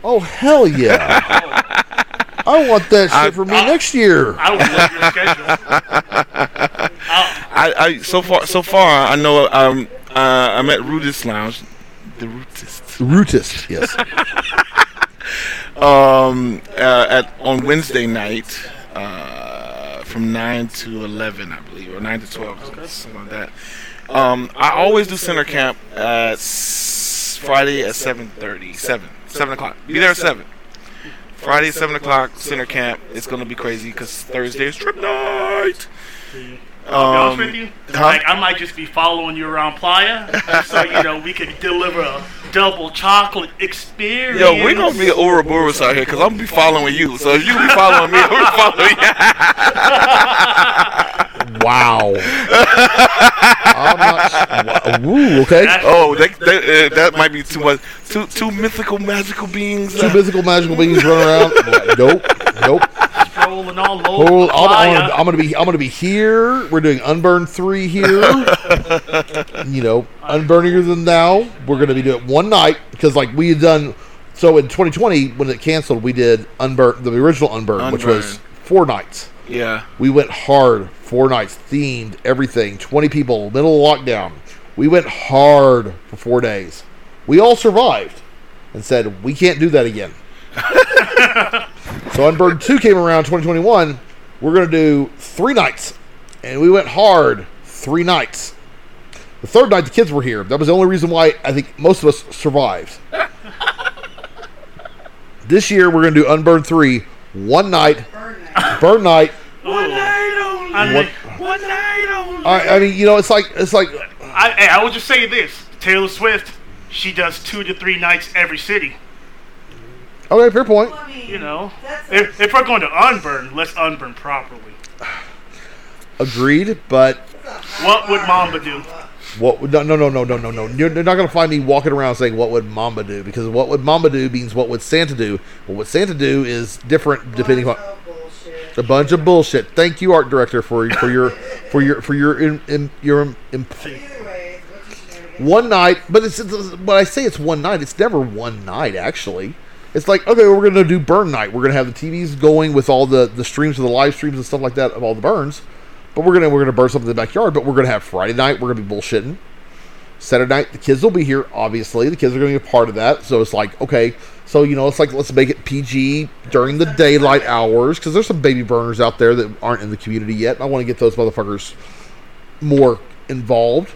Oh hell yeah! I want that shit I- for me next year. I would love your schedule. I, I so far so far I know um uh, I'm at Rudist Lounge, the Rootist. Rootist, yes. um, uh, at on Wednesday night, uh, from nine to eleven, I believe, or nine to twelve, something like that. Um, I always do center camp at s- Friday at seven thirty, seven, seven o'clock. Be there at seven. Friday seven o'clock, center camp. It's gonna be crazy because Thursday is trip night. Um, be honest with you. huh? Like I might just be following you around Playa, so you know we could deliver a double chocolate experience. Yo, we're gonna be Ouroboros out here because I'm gonna be following you. So if you be following me, I'm gonna follow you. wow. I'm not. wa- Woo. Okay. Oh, they, they, uh, that might be too much. Two two mythical magical beings. Two uh, mythical magical beings running around. nope. Nope. rolling all over. Hold, the I'm, I'm, gonna, be I'm gonna be here. We're doing Unburned three here. you know, Unburninger than thou. We're gonna be doing one night because like we had done. So in 2020 when it canceled, we did Unburned, the original Unburned, which was four nights. Yeah. We went hard, four nights, themed everything. 20 people, middle of lockdown. We went hard for four days. We all survived and said we can't do that again. so Unburned 2 came around 2021. We're going to do three nights. And we went hard three nights. The third night, the kids were here. That was the only reason why I think most of us survived. this year, we're going to do Unburned 3, one night, burn night. One night only. I mean, One night only. I, I mean, you know, it's like, it's like, I, hey, I will just say this: Taylor Swift, she does two to three nights every city. okay, fair point. You know, if, if we're going to unburn, let's unburn properly. Agreed, but What would Mamba do? what would no no no no no no no you're, you're not gonna find me walking around saying what would Mamba do because what would Mamba do means what would Santa do. Well, what Santa do is different depending on a bunch of bullshit. Thank you, art director, for for your for your for your in, in, your imp- one night. But it's, it's when I say it's one night, it's never one night actually. It's like okay, we're gonna do burn night. We're gonna have the TVs going with all the the streams of the live streams and stuff like that of all the burns. But we're gonna we're gonna burn something in the backyard. But we're gonna have Friday night. We're gonna be bullshitting. Saturday night, the kids will be here. Obviously, the kids are going to be a part of that. So it's like, okay, so you know, it's like let's make it PG during the daylight hours because there's some baby burners out there that aren't in the community yet. I want to get those motherfuckers more involved.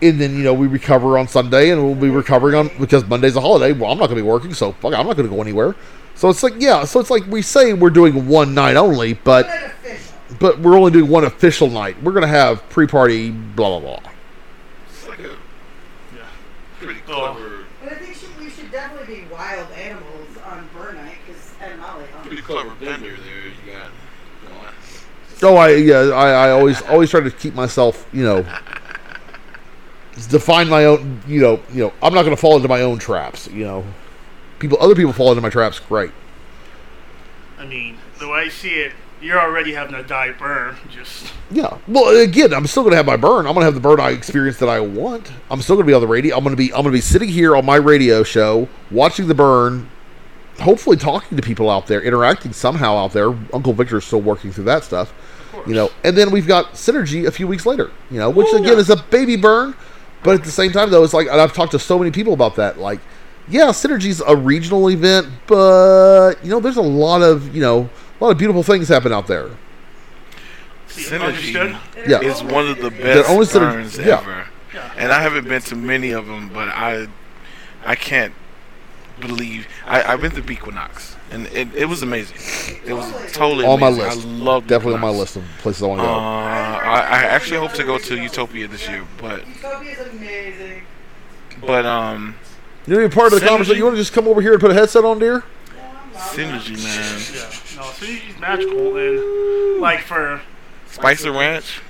And then you know we recover on Sunday, and we'll be recovering on because Monday's a holiday. Well, I'm not going to be working, so fuck, I'm not going to go anywhere. So it's like, yeah, so it's like we say we're doing one night only, but but we're only doing one official night. We're going to have pre-party, blah blah blah. It's like pretty Oh. clever, But I think should, we should definitely be wild animals on burn night because and Molly. pretty clever bender there you got going. Oh, I yeah, I, I always always try to keep myself, you know, define my own, you know, you know, I'm not going to fall into my own traps, you know. People, other people fall into my traps. Great. I mean, the way I see it, you're already having a die burn. Just Yeah. Well, again, I'm still going to have my burn. I'm going to have the burn I experience that I want. I'm still going to be on the radio. I'm going to be I'm going to be sitting here on my radio show, watching the burn, hopefully talking to people out there, interacting somehow out there. Uncle Victor's still working through that stuff. You know, and then we've got Synergy a few weeks later, you know, which oh, again is a baby burn, but at the same time though, it's like and I've talked to so many people about that. Like, yeah, Synergy's a regional event, but you know, there's a lot of you know, a lot of beautiful things happen out there. Synergy Yeah. is one of the They're best only burns yeah. ever, and I haven't been to many of them, but I, I can't believe I, I've been to Bequinox, and it, it was amazing. It was totally on my list, I love definitely on my list of places I want Uh, to go. I, I actually hope to go to Utopia this year, but Utopia's amazing. but um, you're to part of the Synergy- conversation? You want to just come over here and put a headset on, dear? Synergy man, no, Synergy's magical. And like for, Spicer Ranch.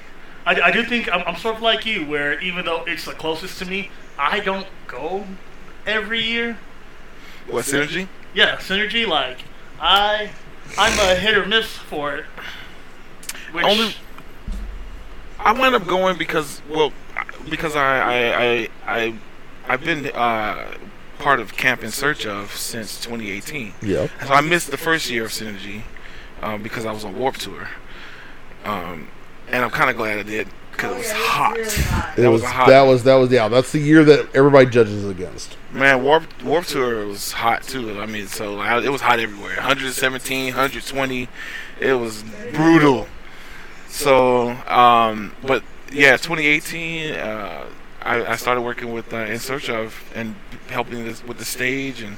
I, I do think I'm, I'm sort of like you, where even though it's the closest to me, I don't go every year. What Synergy? Yeah, Synergy. Like I, I'm a hit or miss for it. Which, Only I wound up going because well because I I I, I I've been uh, part of Camp in Search of since 2018. Yeah. So I missed the first year of Synergy um, because I was on Warp Tour, um, and I'm kind of glad I did because it was hot. It That was was hot that was that was yeah. That's the year that everybody judges against. Man, Warp Warp Tour was hot too. I mean, so like, it was hot everywhere. 117, 120. It was brutal. So, um, but yeah, 2018. Uh, I, I started working with uh, In Search of and helping this with the stage, and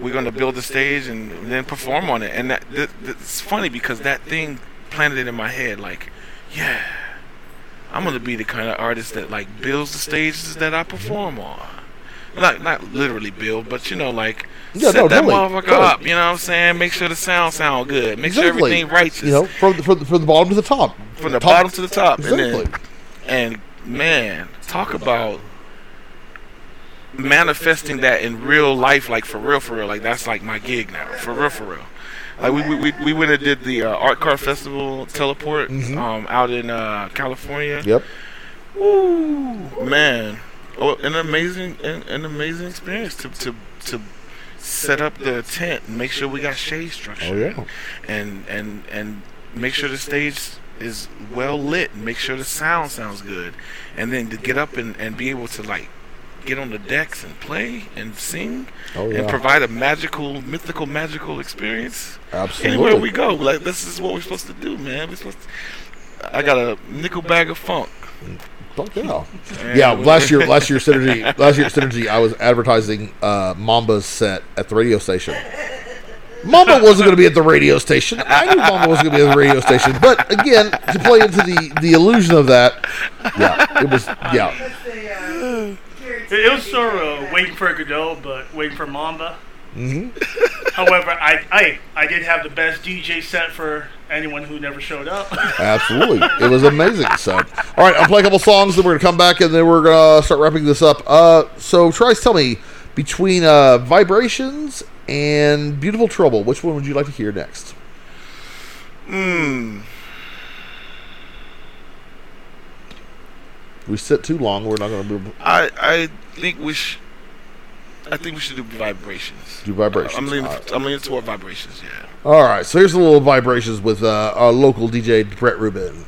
we're going to build the stage and then perform on it. And that, that it's funny because that thing planted it in my head, like, yeah, I'm going to be the kind of artist that like builds the stages that I perform on not not literally build, but you know, like Yeah, set no, that totally, motherfucker totally. up. You know what I'm saying? Make sure the sound sound good. Make sure Exactly. everything righteous. You know, from the, from the, from the bottom to the top. from the Top- bottom to the top. And, Exactly. then, and man, talk about manifesting that in real life, like for real, for real. Like that's like my gig now, for real, for real. Like we we, we, we went and did the uh, art car festival teleport Mhm. um, out in uh, California. Yep. Ooh, man, oh, an amazing an, an amazing experience to to to set up the tent and make sure we got shade structure. Oh, yeah. and and and make sure the stage is well lit and make sure the sound sounds good, and then to get up and, and be able to like get on the decks and play and sing Oh, yeah. and provide a magical, mythical, magical experience. Absolutely. Anywhere we go, like this is what we're supposed to do, man. We're supposed to, I got a nickel bag of funk. Fuck yeah. Yeah, last year, last year synergy, last year synergy, I was advertising uh, Mamba's set at the radio station. Mamba wasn't going to be at the radio station. I knew Mamba wasn't going to be at the radio station, but again, to play into the the illusion of that, yeah, it was yeah. It, it was sort of waiting for Godot, but waiting for Mamba. hmm However, I, I I did have the best DJ set for anyone who never showed up. Absolutely, it was amazing. So, all right, I'll play a couple songs, then we're gonna come back, and then we're gonna start wrapping this up. Uh, so, Trice, tell me between uh, vibrations and beautiful trouble, which one would you like to hear next? Hmm. We sit too long, we're not gonna move. I I think we should. I think we should do vibrations. Do vibrations. I'm leaning. Right. I'm leaning toward vibrations. Yeah. All right, so here's a little vibrations with uh, our local DJ Brett Rubin.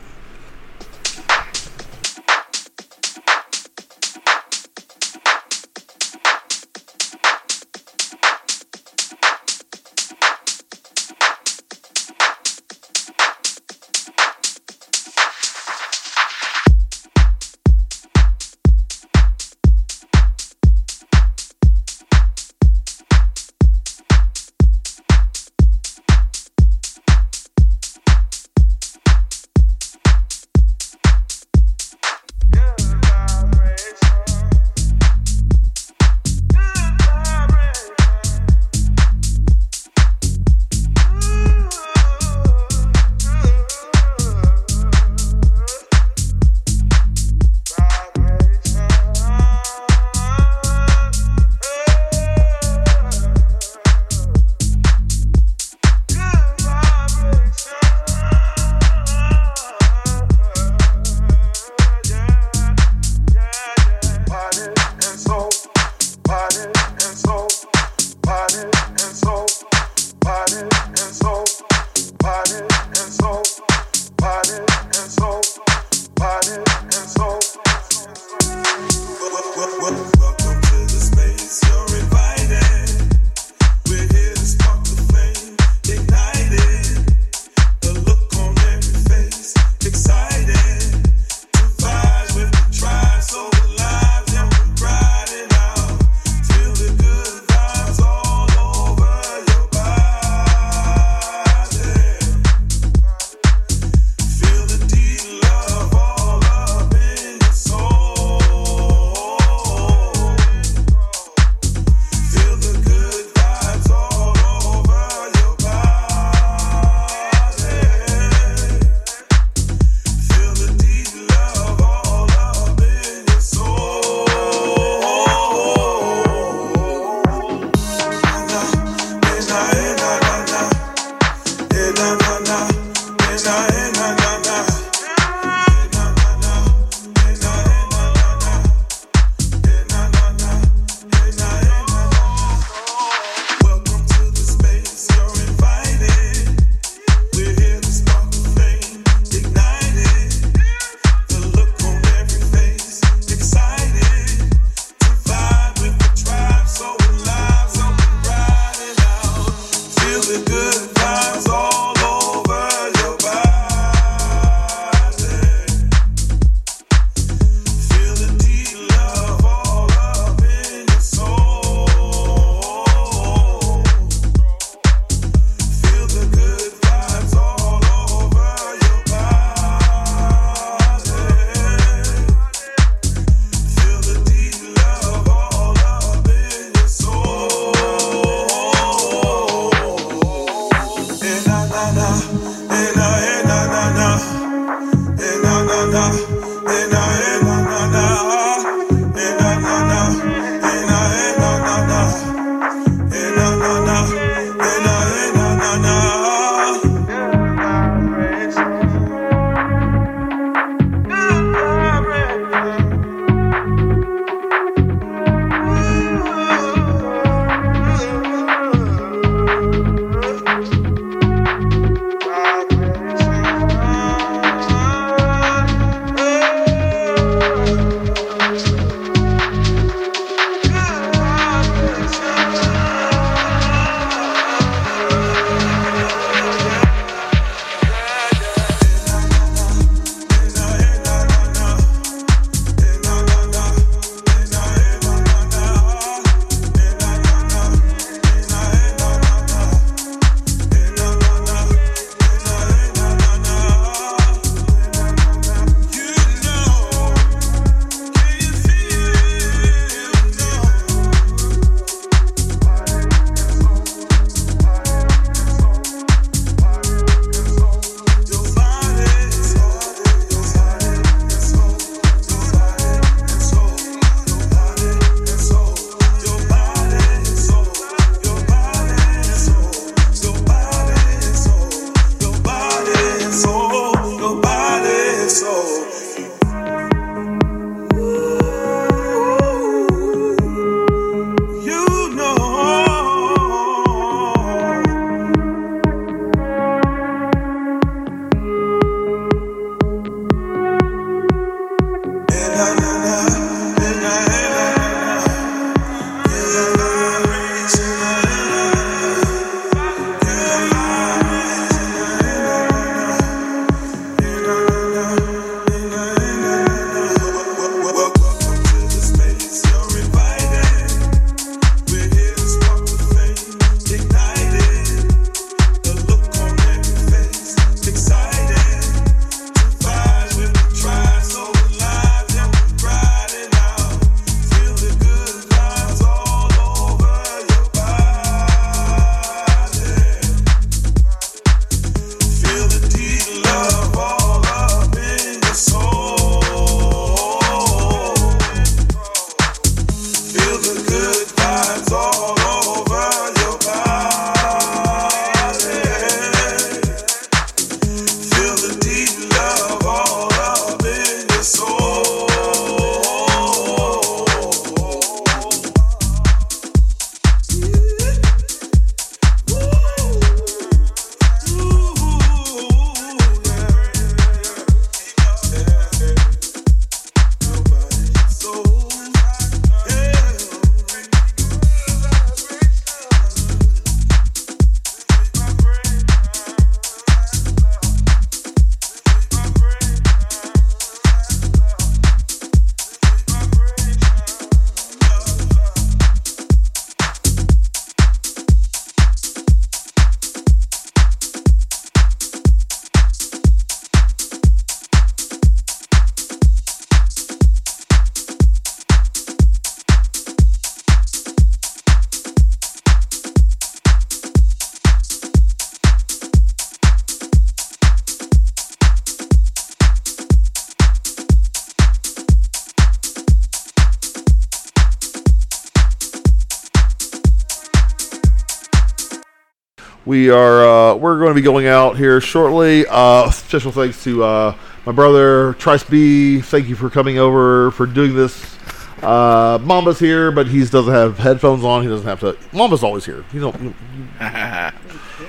We are uh, we're going to be going out here shortly. Uh, special thanks to uh, my brother Trice Be. Thank you for coming over for doing this. Uh, Mamba's here, but he doesn't have headphones on. He doesn't have to. Mamba's always here. You don't. You,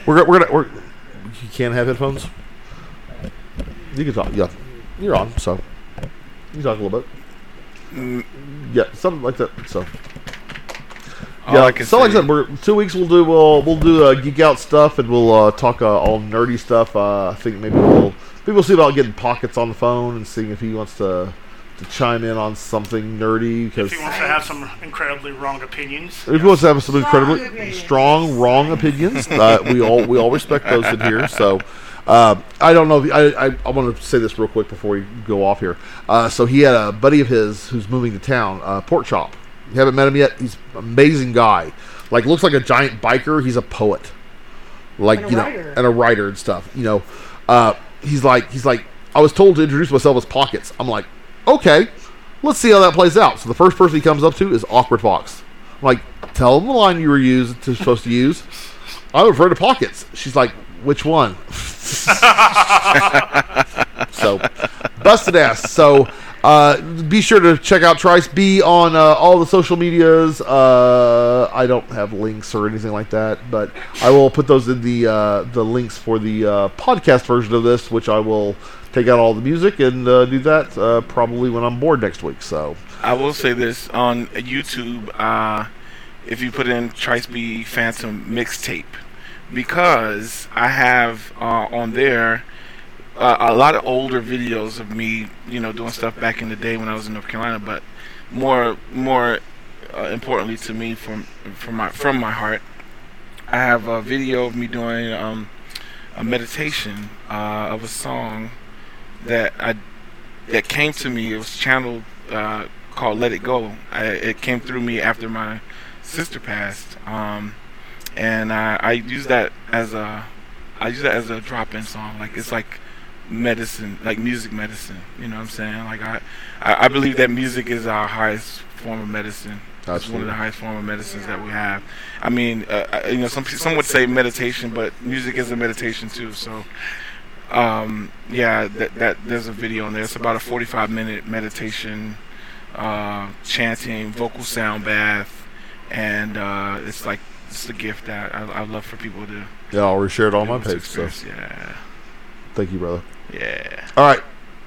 we're we're gonna we're. You can't have headphones. You can talk. Yeah, you're on. So you talk a little bit. Mm, Yeah, something like that. So. All yeah, I can so like I said, we're two weeks. We'll do we'll we'll do uh, geek out stuff, and we'll uh, talk uh, all nerdy stuff. Uh, I think maybe we'll maybe we'll see about getting pockets on the phone and seeing if he wants to to chime in on something nerdy because If he wants to have some incredibly wrong opinions. if he wants to have some incredibly opinions. strong, wrong opinions, uh, we all we all respect those in here. So, uh, I don't know. If, I I, I want to say this real quick before we go off here. Uh, so he had a buddy of his who's moving to town, uh, Pork Chop. You haven't met him yet. He's an amazing guy. Like looks like a giant biker. He's a poet. Like you know, writer. and a writer and stuff. You know, uh, he's like he's like I was told to introduce myself as Pockets. I'm like, okay, let's see how that plays out. So the first person he comes up to is Awkward Fox. I'm like, tell him the line you were used to, supposed to use. I'm afraid of pockets. She's like, which one? so, busted ass. So, uh, be sure to check out Trice Be on uh, all the social medias. Uh, I don't have links or anything like that, but I will put those in the uh, the links for the uh, podcast version of this, which I will take out all the music and uh, do that probably when I'm bored next week. So, I will say this on YouTube. If you put in Trice Be Phantom mixtape, because I have on there uh, a lot of older videos of me, you know, doing stuff back in the day when I was in North Carolina. But more, more uh, importantly to me, from from my from my heart, I have a video of me doing um, a meditation uh, of a song that I that came to me. It was channeled uh, called "Let It Go." I, it came through me after my sister passed, um, and I, I use that as a I use that as a drop-in song. Like it's like medicine, like music medicine. You know what I'm saying? Like I, I, I believe that music is our highest form of medicine. It's one of the highest form of medicines that we have. I mean, uh, uh, you know, some some would say meditation, but music is a meditation too. So, um, yeah, that that there's a video on there. It's about a 45 minute meditation, uh, chanting, vocal sound bath, and uh, it's like it's a gift that I, I love for people to. yeah, I'll reshare it on my page. So. Yeah, thank you, brother. yeah. All right,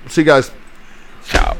see you guys. Ciao.